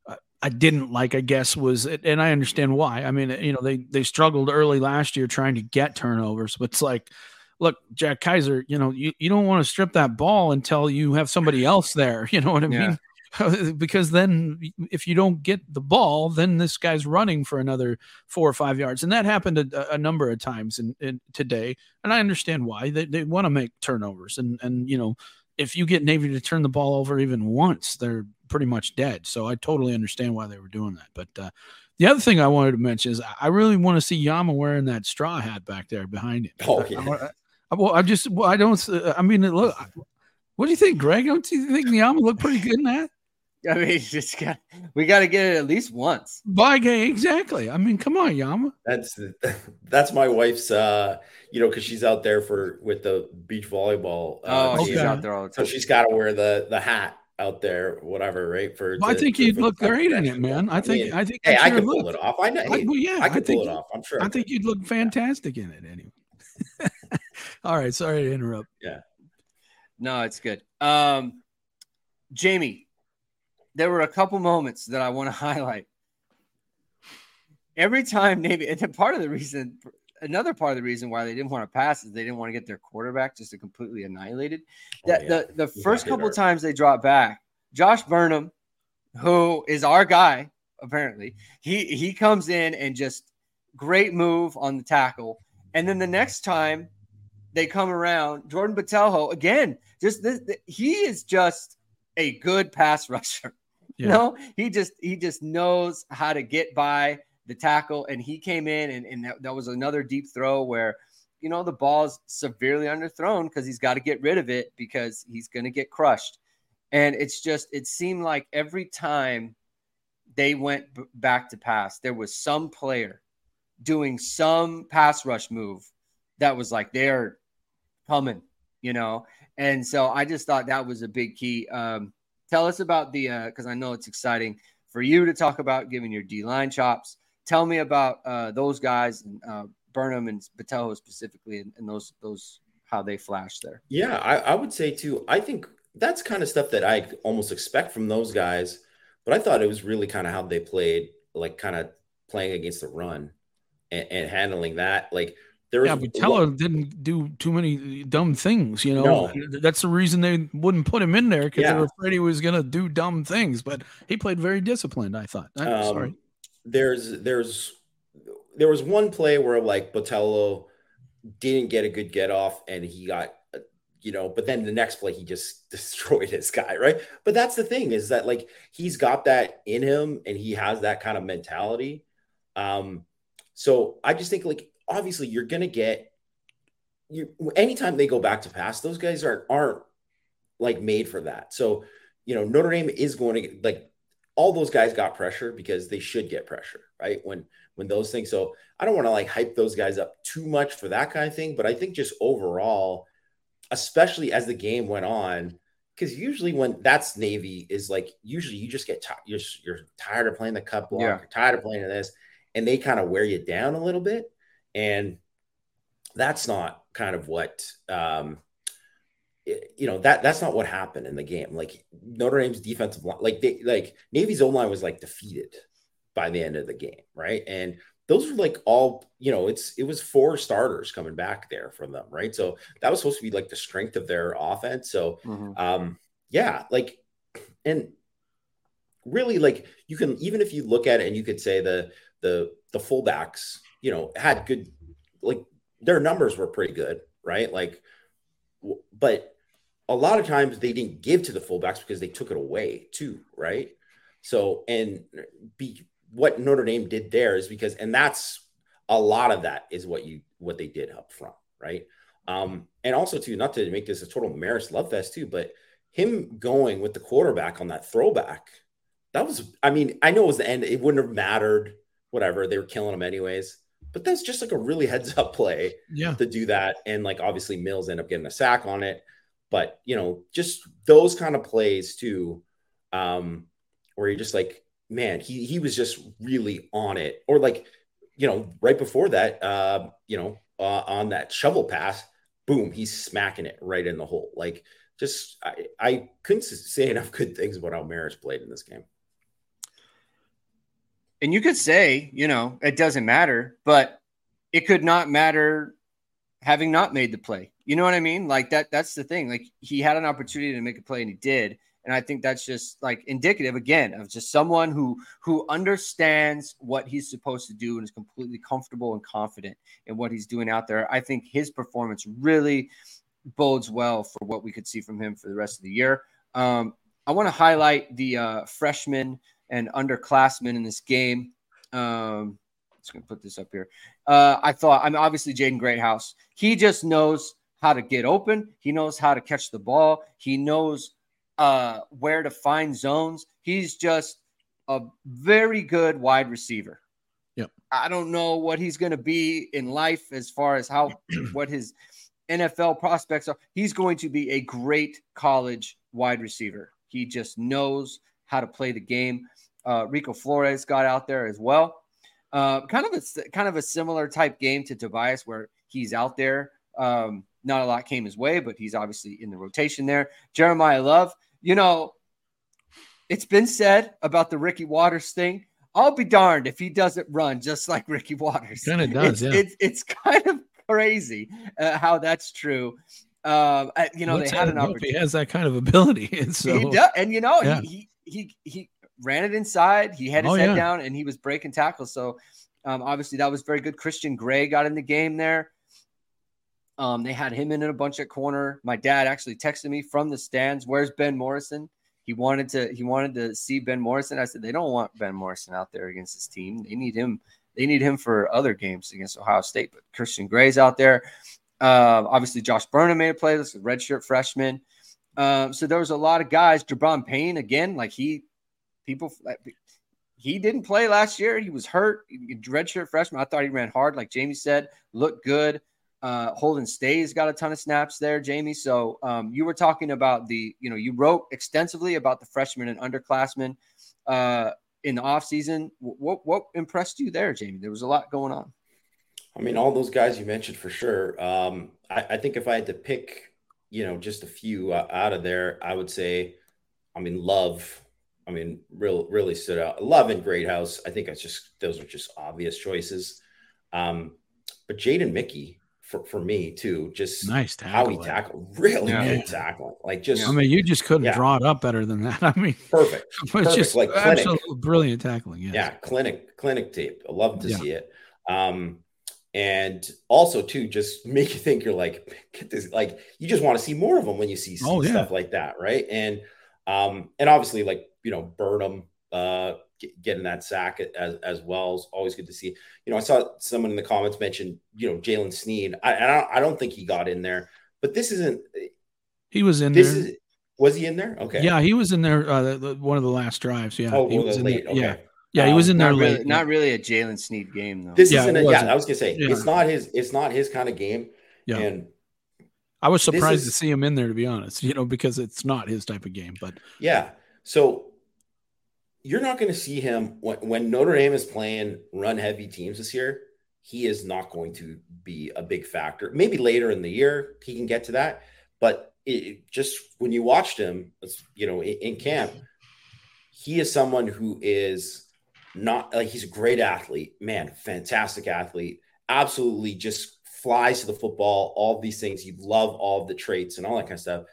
uh, I didn't like, I guess, was and I understand why. I mean, you know, they they struggled early last year trying to get turnovers, but it's like look, Jack Kiser, you know, you, you don't want to strip that ball until you have somebody else there. You know what I yeah. mean? because then if you don't get the ball, then this guy's running for another four or five yards, and that happened a, a number of times in, in, today. And I understand why they, they want to make turnovers, and and you know if you get Navy to turn the ball over even once, they're pretty much dead. So I totally understand why they were doing that. But uh, the other thing I wanted to mention is I really want to see Yama wearing that straw hat back there behind him. Oh yeah. I, I, well, I just well, I don't. I mean, look. What do you think, Greg? Don't you think Yama looked pretty good in that? I mean, just got we got to get it at least once. By game, exactly. I mean, come on, Yama. That's that's my wife's. uh You know, because she's out there for with the beach volleyball. Uh, oh, she's out there all the time. So she's got to wear the the hat out there, whatever, right? For well, to, I think you'd look great in it, man. I think I, mean, I think hey, I can pull it off. I know. Hey, I, well, yeah, I can pull it off. I'm sure. I, think you'd look fantastic in it anyway. all right, sorry to interrupt. Yeah. No, it's good. Um, Jamie, there were a couple moments that I want to highlight. Every time Navy, and part of the reason, another part of the reason why they didn't want to pass is they didn't want to get their quarterback just completely annihilated. Oh, yeah. The the first couple times they dropped back, Josh Burnham, who is our guy apparently, he he comes in and just great move on the tackle, and then the next time they come around, Jordan Botelho again, just this, he is just a good pass rusher. Yeah. No, he just he just knows how to get by the tackle, and he came in, and, and that, that was another deep throw where you know the ball's severely underthrown because he's got to get rid of it because he's going to get crushed. And it's just it seemed like every time they went b- back to pass, there was some player doing some pass rush move that was like they're coming, you know. And so I just thought that was a big key. Um, Tell us about the because uh, I know it's exciting for you to talk about giving your D line chops. Tell me about uh, those guys and uh, Burnham and Botelho specifically, and, and, those those how they flash there. Yeah, I, I would say too. I think that's kind of stuff that I almost expect from those guys. But I thought it was really kind of how they played, like kind of playing against the run and, and handling that. Like there yeah, but didn't do too many dumb things. You know, no. that's the reason they wouldn't put him in there because yeah. they were afraid he was going to do dumb things. But he played very disciplined. I thought. I'm um, sorry. There's there's there was one play where like Botelho didn't get a good get off and he got you know, but then the next play he just destroyed his guy, right? But that's the thing is that like he's got that in him and he has that kind of mentality. Um, so I just think like obviously you're gonna get you anytime they go back to pass, those guys aren't aren't like made for that. So you know, Notre Dame is going to get, like all those guys got pressure because they should get pressure, right? When when those things. So I don't want to like hype those guys up too much for that kind of thing, but I think just overall especially as the game went on. Because usually when that's Navy is like usually you just get tired. You're, you're tired of playing the cut block. Yeah. You're tired of playing this, and they kind of wear you down a little bit. And that's not kind of what um, you know that that's not what happened in the game. Like Notre Dame's defensive line, like they like Navy's O line was like defeated by the end of the game, right? And those were like all you know it's it was four starters coming back there from them right so that was supposed to be like the strength of their offense so mm-hmm. um yeah like and really like you can even if you look at it and you could say the the the fullbacks you know had good like their numbers were pretty good right like but a lot of times they didn't give to the fullbacks because they took it away too right so and be what Notre Dame did there is because, and that's a lot of that is what you what they did up front, right? Um, and also too, not to make this a total Marist love fest too, but him going with the quarterback on that throwback, that was, I mean, I know it was the end. It wouldn't have mattered. Whatever, they were killing him anyways. But that's just like a really heads up play yeah. to do that. And like obviously Mills end up getting a sack on it. But you know, just those kind of plays too, um, where you're just like, man, he he was just really on it. Or like, you know, right before that, uh, you know, uh, on that shovel pass, boom, he's smacking it right in the hole. Like, just I, I couldn't say enough good things about how Marist played in this game. And you could say, you know, it doesn't matter, but it could not matter having not made the play. You know what I mean? Like that. That's the thing. Like he had an opportunity to make a play and he did. And I think that's just like indicative again of just someone who who understands what he's supposed to do and is completely comfortable and confident in what he's doing out there. I think his performance really bodes well for what we could see from him for the rest of the year. Um, I want to highlight the uh, freshmen and underclassmen in this game. Um, just gonna put this up here. Uh, I thought, I mean, obviously Jaden Greathouse. He just knows how to get open. He knows how to catch the ball. He knows uh, where to find zones. He's just a very good wide receiver. Yep. I don't know what he's going to be in life as far as how what his NFL prospects are. He's going to be a great college wide receiver. He just knows how to play the game. Uh, Rico Flores got out there as well. Uh, kind of a kind of a similar type game to Tobias, where he's out there. Um, not a lot came his way, but he's obviously in the rotation there. Jeremiyah Love, you know, it's been said about the Ricky Watters thing. I'll be darned if he doesn't run just like Ricky Watters. Kind of does, it's, yeah. It's, it's kind of crazy uh, how that's true. Um, uh, you know, Let's they had an opportunity. He has that kind of ability, and so he does, and you know, yeah. he, he he he ran it inside. He had his oh, head yeah. down, and he was breaking tackles. So, um, obviously, that was very good. Christian Gray got in the game there. Um, they had him in a bunch at corner. My dad actually texted me from the stands, "Where's Ben Morrison?" He wanted to he wanted to see Ben Morrison. I said they don't want Ben Morrison out there against this team. They need him. They need him for other games against Ohio State. But Christian Gray's out there. Uh, obviously, Josh Burnham made a play. This is redshirt freshman. Um, so there was a lot of guys. Gi'Bran Payne again, like he people he didn't play last year. He was hurt. Redshirt freshman. I thought he ran hard, like Jamie said, looked good. Uh, Holden Staes got a ton of snaps there, Jamie. So um, you were talking about the, you know, you wrote extensively about the freshmen and underclassmen uh, in the offseason. What, what impressed you there, Jamie? There was a lot going on. I mean, all those guys you mentioned for sure. Um, I, I, think if I had to pick, you know, just a few uh, out of there, I would say, I mean, Love. I mean, real really stood out. Love and Greathouse. I think that's just those are just obvious choices. Um, but Jaden Mickey, for, for me too. Just nice how he tackled, really yeah. good tackling. Like just, I mean, you just couldn't yeah. draw it up better than that. I mean, perfect, perfect. just like clinic. brilliant tackling. Yes. Yeah, clinic, clinic tape. I love to yeah. see it. Um, and also too just make you think you're like get this like you just want to see more of them when you see oh, stuff like that right and um and obviously like you know burnham uh getting that sack as, as well is always good to see you know i saw someone in the comments mention you know Jaylen Sneed I, I don't, I don't think he got in there but this isn't he was in this there. is was he in there okay yeah he was in there uh, the, one of the last drives yeah oh he was late okay. yeah yeah, he was in there not late. Really, not really a Jaylen Sneed game though. This yeah, isn't. A, yeah, I was gonna say yeah. it's not his. It's not his kind of game. Yeah. And I was surprised is, to see him in there, to be honest. You know, because it's not his type of game. But yeah, so you're not going to see him when, when Notre Dame is playing run heavy teams this year. He is not going to be a big factor. Maybe later in the year he can get to that, but it, just when you watched him, you know, in, in camp, he is someone who is not like he's a great athlete, man, fantastic athlete, absolutely just flies to the football, all these things. You love all the traits and all that kind of stuff.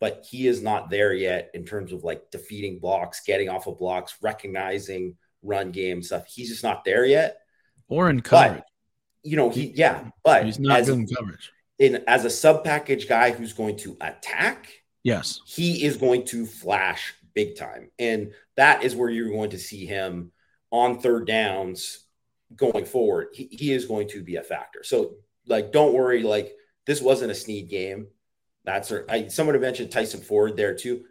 But he is not there yet in terms of like defeating blocks, getting off of blocks, recognizing run game stuff. He's just not there yet. Or in coverage. But, you know, he yeah, but he's not in coverage. In as a sub package guy who's going to attack, yes, he is going to flash big time. And that is where you're going to see him on third downs going forward, he, he is going to be a factor. So, like, don't worry. Like, this wasn't a Sneed game. That's I, someone mentioned Tyson Ford there too.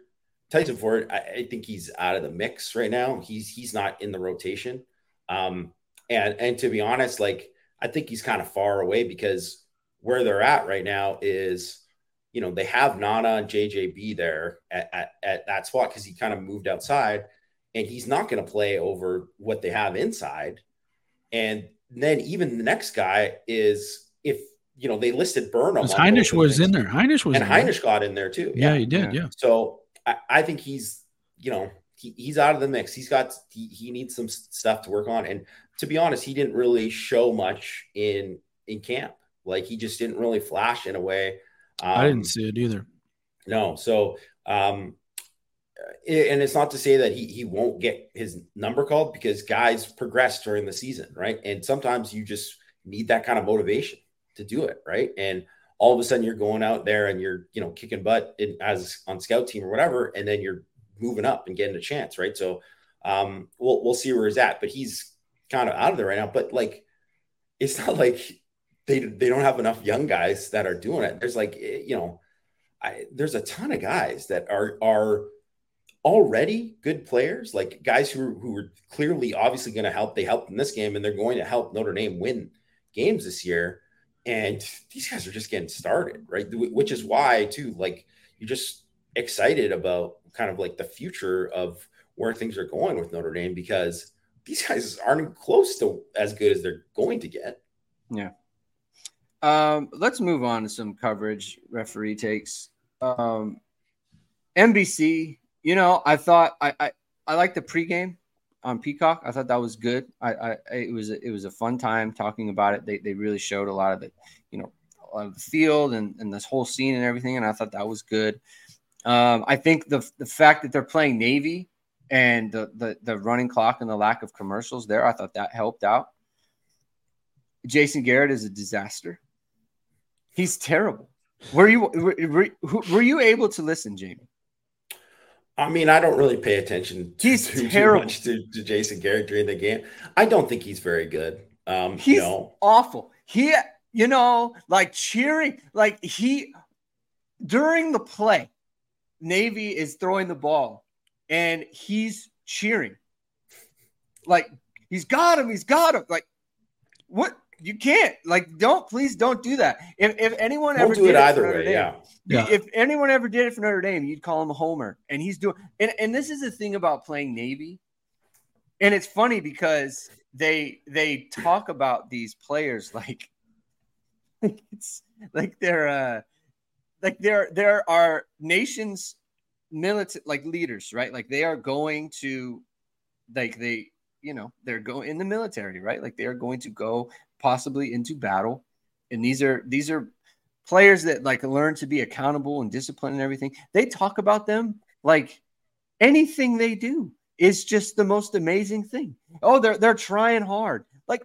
Tyson Ford, I, I, think he's out of the mix right now. He's he's not in the rotation. Um, and and to be honest, like I think he's kind of far away because where they're at right now is, you know, they have Nana and JJB there at, at, at that spot because he kind of moved outside and he's not going to play over what they have inside. And then even the next guy is if you know they listed Burnham. Hinish was in there. Hinish was and Hinish got in there too. Yeah, yeah he did. Yeah. So I, I, think he's you know he, he's out of the mix. He's got he, he needs some stuff to work on. And to be honest, he didn't really show much in in camp. Like he just didn't really flash in a way. Um, I didn't um, see it either. No. So um, and it's not to say that he, he won't get his number called because guys progress during the season, right? And sometimes you just need that kind of motivation to do it, right? And all of a sudden you're going out there and you're, you know, kicking butt in, as on scout team or whatever, and then you're moving up and getting a chance, right? So um, we'll we'll see where he's at, but he's kind of out of there right now. But like, it's not like they they don't have enough young guys that are doing it. There's like, eh, you know, I, there's a ton of guys that are are already good players, like guys who, who were clearly obviously going to help. They helped in this game and they're going to help Notre Dame win games this year. And these guys are just getting started, right? Which is why, too, like you're just excited about kind of like the future of where things are going with Notre Dame because these guys aren't close to as good as they're going to get. Yeah. Um, let's move on to some coverage referee takes. Um, NBC you know, I thought I I, I like the pregame on Peacock. I thought that was good. I, I it was it was a fun time talking about it. They they really showed a lot of the you know a lot of the field and, and this whole scene and everything, and I thought that was good. Um, I think the the fact that they're playing Navy and the, the the running clock and the lack of commercials there, I thought that helped out. Jason Garrett is a disaster. He's terrible. Were you were, were, were you able to listen, Jamie? I mean, I don't really pay attention he's too. Too much to, to, Jason Garrett during the game. I don't think he's very good. Um, he's you know. awful. He, you know, like cheering, like he during the play, Navy is throwing the ball and he's cheering. Like he's got him, he's got him. Like what you can't like don't please don't do that. If if anyone Won't ever do it either way, Dame, yeah. yeah. If anyone ever did it for Notre Dame, you'd call him a homer. And he's doing and, and this is the thing about playing Navy. And it's funny because they they talk about these players like it's like they're uh like there there are nations militant like leaders, right? Like they are going to like they you know they're going in the military right like they are going to go possibly into battle. And these are these are players that like learn to be accountable and disciplined and everything. They talk about them like anything they do is just the most amazing thing. Oh, they're they're trying hard. Like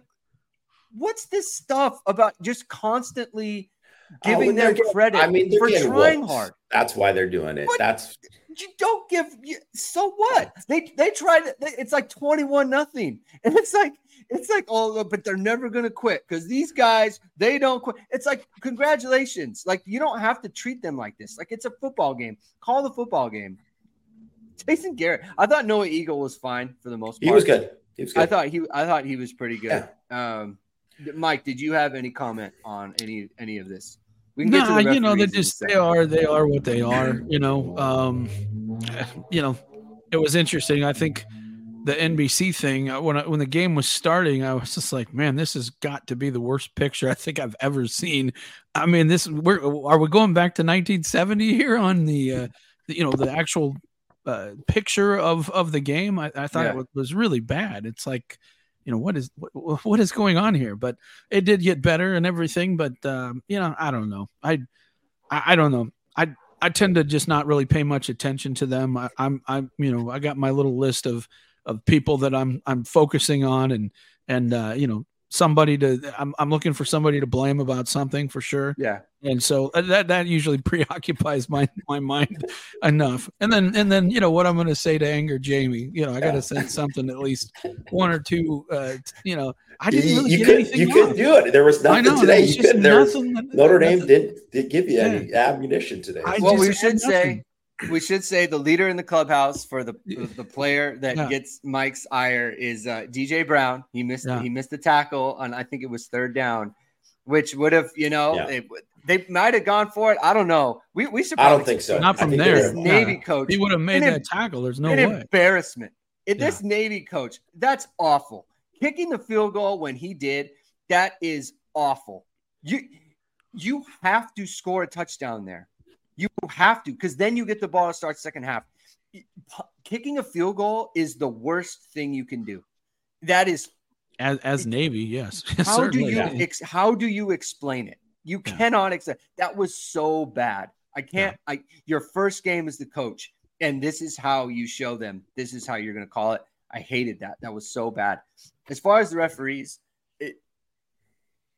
what's this stuff about just constantly oh, giving them getting, credit I mean, for trying hard? That's why they're doing it. But That's you don't give so what they they tried it it's like 21 nothing and it's like it's like oh but they're never gonna quit because these guys they don't quit. It's like congratulations. Like you don't have to treat them like this. Like it's a football game. Call the football game. Jason garrett i thought noah eagle was fine for the most part he was good. He was good. i thought he i thought he was pretty good. Yeah. um mike did you have any comment on any any of this? We can nah, you know, they just they are they are what they are. You know, um, you know, it was interesting. I think the NBC thing uh, when I, when the game was starting, I was just like, man, this has got to be the worst picture I think I've ever seen. I mean, this we're are we going back to 1970 here on the, uh, the you know the actual uh, picture of of the game? I, I thought yeah. it was really bad. It's like you know what is what, what is going on here but it did get better and everything but um, you know i don't know I, I i don't know i i tend to just not really pay much attention to them I, i'm i'm you know i got my little list of of people that i'm i'm focusing on and and uh, you know somebody to I'm, I'm looking for somebody to blame about something for sure. Yeah. And so that that usually preoccupies my my mind enough. And then and then you know what i'm going to say to anger jamie you know i got to say something at least one or two uh you know i didn't really you, get could, anything you couldn't do it. There was nothing know, today. was you could there was, notre dame didn't, didn't give you yeah. any ammunition today. I well we should say we should say the leader in the clubhouse for the the player that yeah. gets Mike's ire is uh, DJ Brown. He missed yeah. he missed the tackle on I think it was third down, which would have you know yeah. they, they might have gone for it. I don't know. We we should. I don't think so. Not from there. Navy coach. He would have made that tackle. There's no an way. Embarrassment. In this Navy coach, that's awful. Kicking the field goal when he did, that is awful. You you have to score a touchdown there. You have to, because then you get the ball to start second half. Kicking a field goal is the worst thing you can do. That is as as Navy, yes. How do you ex, how do you explain it? You yeah. cannot accept that was so bad. I can't. Yeah. I your first game as the coach, and this is how you show them. This is how you're going to call it. I hated that. That was so bad. As far as the referees, it,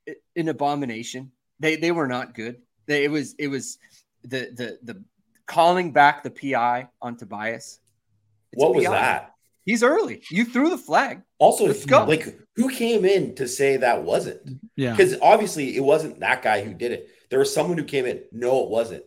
it an abomination. They they were not good. They, it was it was the the the calling back the PI on Tobias. It's what was that? He's early. You threw the flag. Also, Let's go. like who came in to say that wasn't? Yeah. Because obviously it wasn't that guy who did it. There was someone who came in. No, it wasn't.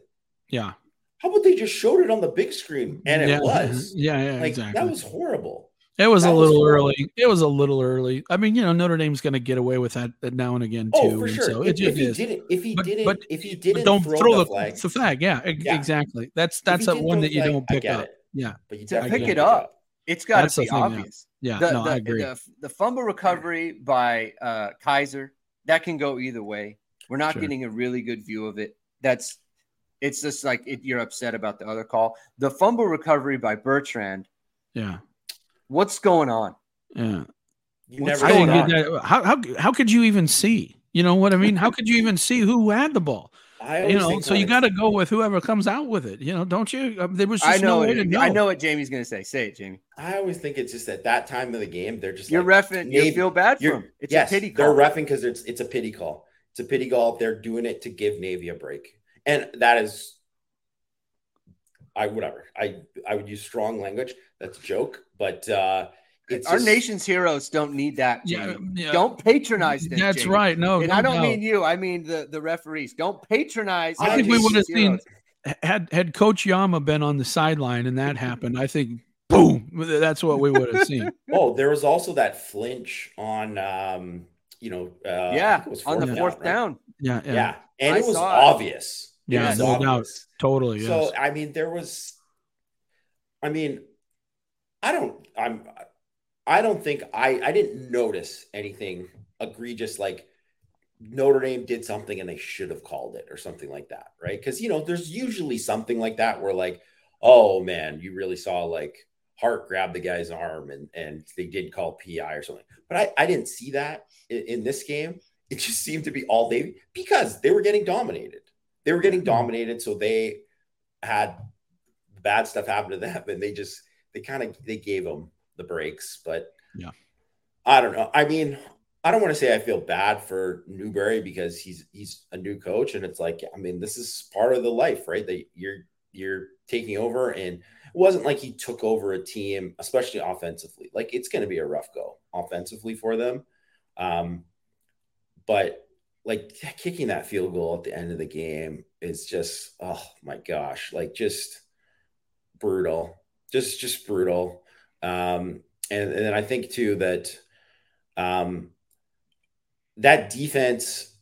Yeah. How about they just showed it on the big screen and it yeah. was? Yeah, yeah, like, exactly. That was horrible. It was that a little was early. It was a little early. I mean, you know, Notre Dame's going to get away with that now and again oh, too. Oh, for sure. So if, it, if he didn't, if he but, didn't, but, if he didn't, don't throw, throw the, flag. the flag. Yeah, yeah, exactly. That's that's a one that you flag, don't pick up. It. Yeah, but you pick it up. It's got to be thing, obvious. Yeah, yeah the, no, the, I agree. The, the, fumble recovery by uh, Kiser that can go either way. We're not sure. getting a really good view of it. That's it's just like it, you're upset about the other call. The fumble recovery by Bertrand. Yeah. What's going on? Yeah. You never that. How, how, how could you even see? You know what I mean? How could you even see who had the ball? you know, so you got to go with whoever comes out with it. You know, don't you? Uh, there was I know. No it, know. I know what Jamie's going to say. Say it, Jamie. I always think it's just at that time of the game, they're just you're like, refing. You feel bad for them. It's yes, a pity call. They're refing because it's it's a pity call. It's a pity call. They're doing it to give Navy a break, and that is, I whatever. I I would use strong language. That's a joke, but. uh it's Our just, nation's heroes don't need that. Yeah, yeah, Don't patronize them. That's Jamie. right. No, and no, I don't no. mean you. I mean the the referees. Don't patronize. I think we would have seen had had Coach Yama been on the sideline and that happened. I think boom, that's what we would have seen. oh, there was also that flinch on, um, you know, uh, yeah, on the fourth down. Right? Yeah, yeah, yeah, and I it was obvious. It. Yeah, no doubt, totally. Yes. So I mean, there was, I mean, I don't, I'm. I don't think I I didn't notice anything egregious like Notre Dame did something and they should have called it or something like that, right? Because you know, there's usually something like that where like, oh man, you really saw like Hart grab the guy's arm and and they did call PI or something. But I, I didn't see that in, in this game. It just seemed to be all Navy because they were getting dominated. They were getting dominated, so they had bad stuff happen to them, and they just they kind of they gave them the breaks. But yeah, I don't know. I mean, I don't want to say I feel bad for Newberry because he's he's a new coach, and it's like I mean this is part of the life, right? That you're you're taking over, and it wasn't like he took over a team, especially offensively. Like it's going to be a rough go offensively for them, um, but like kicking that field goal at the end of the game is just oh my gosh, like just brutal, just just brutal. Um, and, and then I think too that um, that defense,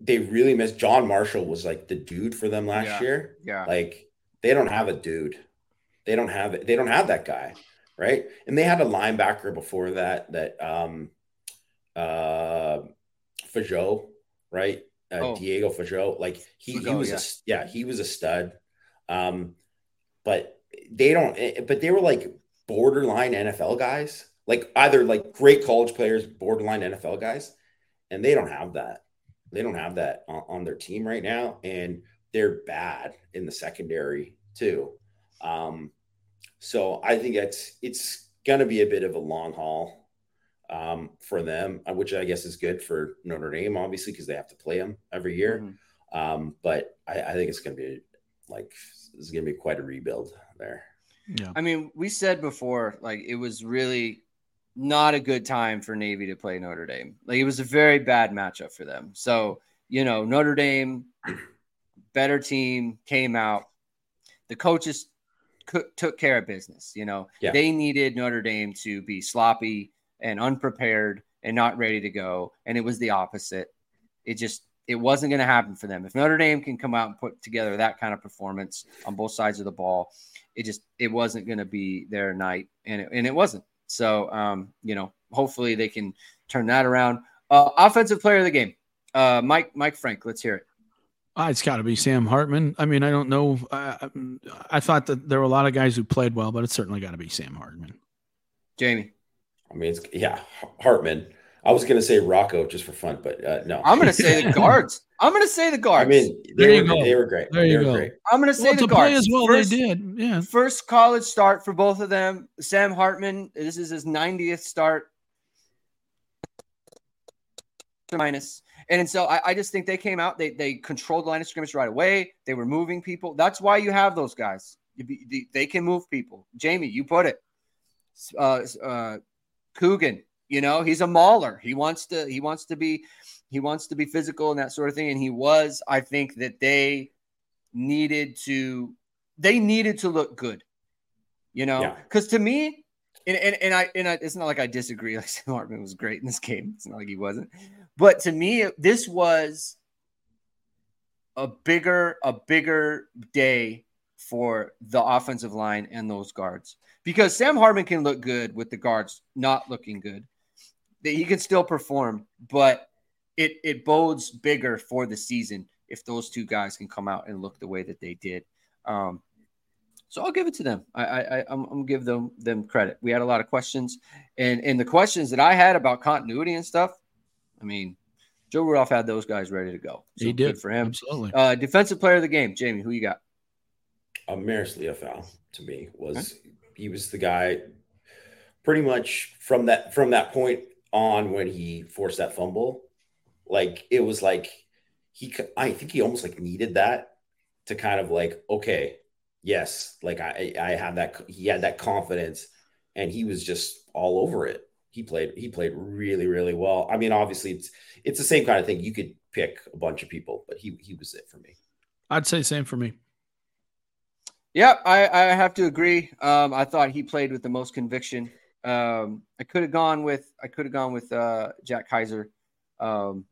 they really missed. John Marshall was like the dude for them last Yeah. year. Yeah. Like they don't have a dude. They don't have it. They don't have that guy, right? And they had a linebacker before that. That um, uh, Fagot, right? Uh, Oh. Diego Fagot. Like he, he was yeah. a yeah he was a stud. Um, but they don't. eh, But they were like borderline NFL guys, like either like great college players, borderline NFL guys, and they don't have that. They don't have that on, on their team right now, and they're bad in the secondary too. Um, so I think it's it's gonna be a bit of a long haul um, for them, uh, which I guess is good for Notre Dame, obviously, because they have to play them every year. Mhm. Um, but I, I think it's gonna be like it's gonna be quite a rebuild there. Yeah. I mean, we said before, like it was really not a good time for Navy to play Notre Dame. Like it was a very bad matchup for them. So, you know, Notre Dame, better team, came out. The coaches coo- took care of business. You know, Yeah. they needed Notre Dame to be sloppy and unprepared and not ready to go. And it was the opposite. It just, it wasn't going to happen for them. If Notre Dame can come out and put together that kind of performance on both sides of the ball, it just it wasn't going to be their night, and it, and it wasn't. So, um, you know, hopefully they can turn that around. Uh, offensive player of the game, uh, Mike Mike Frank. Let's hear it. Uh, it's got to be Sam Hartman. I mean, I don't know. I, I thought that there were a lot of guys who played well, but it's certainly got to be Sam Hartman. Jamie, I mean, it's yeah, Hartman. I was gonna say Rocco just for fun, but uh, no. I'm going to say the guards. I'm going to say the guards. I guards. mean, There they you were go. they were great. There they you were go. great. I'm going to say Well, the to guards. play as well, First- they did. Yeah. First college start for both of them. Sam Hartman, this is his 90th start. Minus. And so I, I just think they came out, they they controlled the line of scrimmage right away. They were moving people. That's why you have those guys. You be- they- They can move people. Jamie, you put it. Uh, uh, Coogan, you know, he's a mauler. He wants to, he wants to be, he wants to be physical and that sort of thing. And he was, I think that they needed to, they needed to look good you know Yeah. because to me and, and, and i and I, it's not like i disagree like sam hartman was great in this game it's not like he wasn't but to me this was a bigger a bigger day for the offensive line and those guards because sam hartman can look good with the guards not looking good that he can still perform but it it bodes bigger for the season if those two guys can come out and look the way that they did um so I'll give it to them. I, I, I I'm, I'm give them them credit. We had a lot of questions, and and the questions that I had about continuity and stuff. I mean, Joe Rudolph had those guys ready to go. So he good did for him. Absolutely. Uh, defensive player of the game, Jamie. Who you got? Uh, Marist Liufau to me was he was the guy pretty much from that from that point on when he forced that fumble. Like it was like he I think he almost like needed that to kind of like okay yes like I I had that he had that confidence and he was just all over it. He played he played really really well. I mean obviously it's it's the same kind of thing. You could pick a bunch of people, but he he was it for me. I'd say same for me. Yeah, I, I have to agree. Um, I thought he played with the most conviction. Um, I could have gone with I could have gone with uh, Jack Kiser. Um,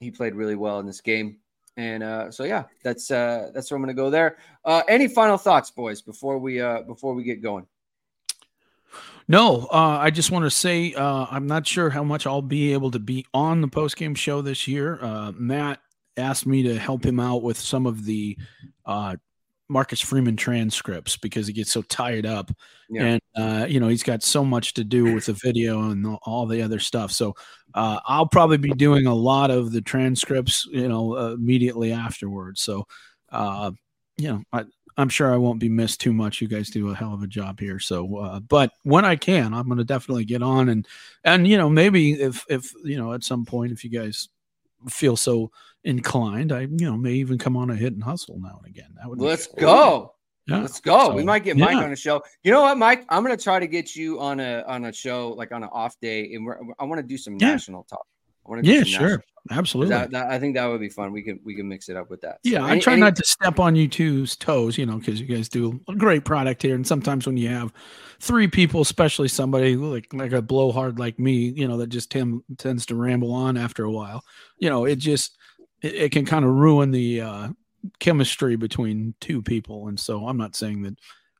he played really well in this game, and uh, so yeah, that's uh, that's where I'm going to go there. Uh, any final thoughts, boys, before we uh, before we get going? No, uh, I just want to say uh, I'm not sure how much I'll be able to be on the post game show this year. Uh, Matt asked me to help him out with some of the uh, Marcus Freeman transcripts because he gets so tied up, Yeah. and uh, you know he's got so much to do with the video and all the other stuff. So uh, I'll probably be doing a lot of the transcripts, you know, uh, immediately afterwards. So uh, you know, I, I'm sure I won't be missed too much. You guys do a hell of a job here. So, uh, but when I can, I'm going to definitely get on and and you know maybe if if you know at some point if you guys feel so inclined, I you know may even come on a hit and hustle now and again. That would let's go. Yeah. Let's go. So, we might get Mike on a show. You know what, Mike? I'm gonna try to get you on a on a show like on an off day, and we're I want to do some yeah. national talk. I want to yeah, sure, absolutely. That, that, I think that would be fun. We can we can mix it up with that. Yeah, so, I try any, not to step on you two's toes, you know, because you guys do a great product here, and sometimes when you have three people, especially somebody like like a blowhard like me, you know, that just tem- tends to ramble on after a while, you know, it just it, it can kind of ruin the uh, chemistry between two people. And so I'm not saying that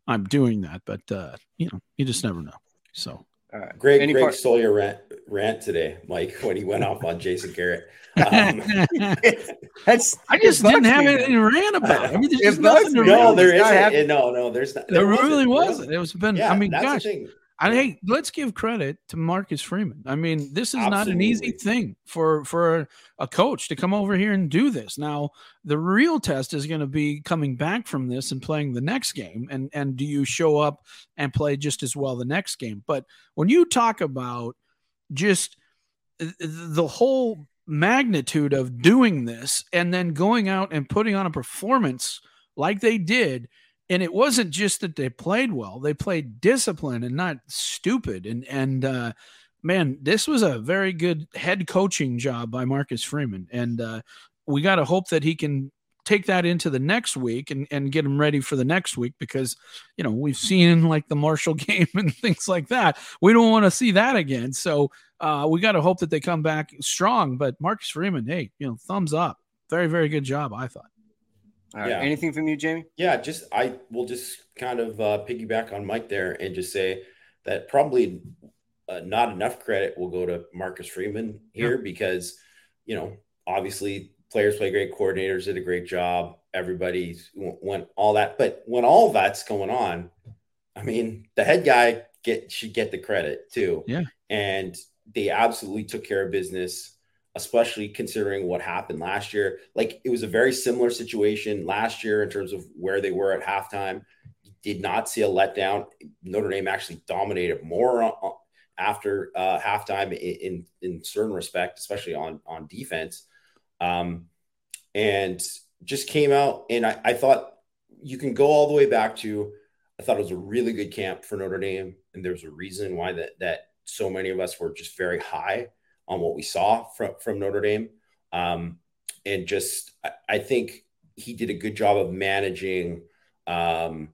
I'm doing that, but uh, you know, you just never know. So uh, Greg, Greg part- stole your rant, rant today, Mike, when he went off on Jason Garrett. Um, That's I just didn't have anything to rant about. I mean, there's just nothing to no, there isn't. No, no, there's not. There, there really wasn't. It was been. Yeah, I mean, gosh, I hey, let's give credit to Marcus Freeman. I mean, this is Absolutely. not an easy thing for for a coach to come over here and do this. Now, the real test is going to be coming back from this and playing the next game. And and do you show up and play just as well the next game? But when you talk about just the whole magnitude of doing this and then going out and putting on a performance like they did and it wasn't just that they played well they played disciplined and not stupid. And and uh, man this was a very good head coaching job by marcus freeman. And uh, we got to hope that he can take that into the next week and, and get him ready for the next week because you know we've seen like the marshall game and things like that. We don't want to see that again. So uh, we got to hope that they come back strong. But marcus freeman hey you know thumbs up. Very very good job i thought yeah. Anything from you, Jamie? Yeah, just I will just kind of uh, piggyback on Mike there and just say that probably uh, not enough credit will go to Marcus Freeman here yeah. because you know obviously players play great, coordinators did a great job, everybody went all that, but when all that's going on, I mean the head guy get should get the credit too. Yeah, and they absolutely took care of business especially considering what happened last year. Like it was a very similar situation last year in terms of where they were at halftime. Did not see a letdown. Notre Dame actually dominated more after uh, halftime in, in, in certain respect, especially on on defense, um, and just came out. And I, I thought you can go all the way back to. I thought it was a really good camp for Notre Dame, and there's a reason why that that so many of us were just very high on what we saw from from Notre Dame, um, and just I, I, think he did a good job of managing, um,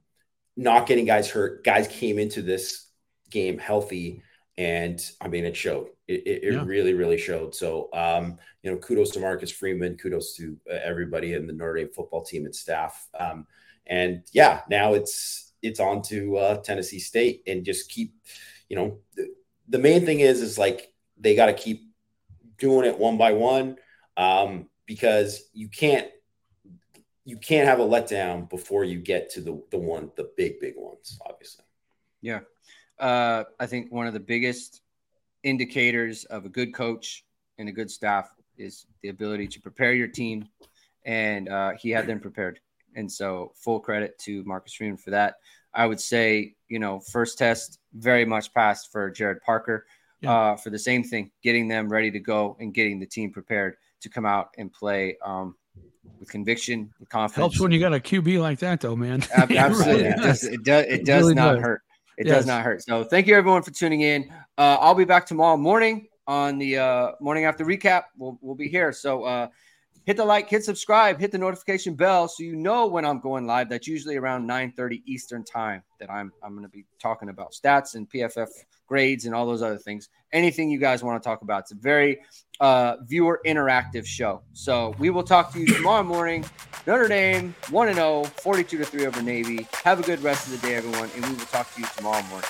not getting guys hurt. Guys came into this game healthy, and I mean it showed. It, it, it yeah. really really showed. So um, you know, kudos to Marcus Freeman, kudos to uh, everybody in the Notre Dame football team and staff. Um, and yeah, now it's it's on to uh, Tennessee State and just keep, you know, the, the main thing is is like they got to keep doing it one by one um, because you can't you can't have a letdown before you get to the the one the big big ones obviously. Yeah. Uh, i think one of the biggest indicators of a good coach and a good staff is the ability to prepare your team and uh, he had them prepared. And so full credit to marcus freeman for that. I would say you know first test very much passed for Gerad Parker yeah. uh, for the same thing, getting them ready to go and getting the team prepared to come out and play um, with conviction, with confidence. Helps when you got a QB like that, though, man. Absolutely, it, does, it does. It does really not does. hurt. It yes. does not hurt. So, thank you everyone for tuning in. Uh, I'll be back tomorrow morning on the uh, morning after recap. We'll we'll be here. So. Hit the like, hit subscribe, hit the notification bell so you know when I'm going live. That's usually around 9:30 Eastern time that I'm I'm going to be talking about stats and PFF grades and all those other things. Anything you guys want to talk about. It's a very uh, viewer interactive show. So we will talk to you tomorrow morning. Notre Dame 1 0, 42 to 3 over Navy. Have a good rest of the day, everyone, and we will talk to you tomorrow morning.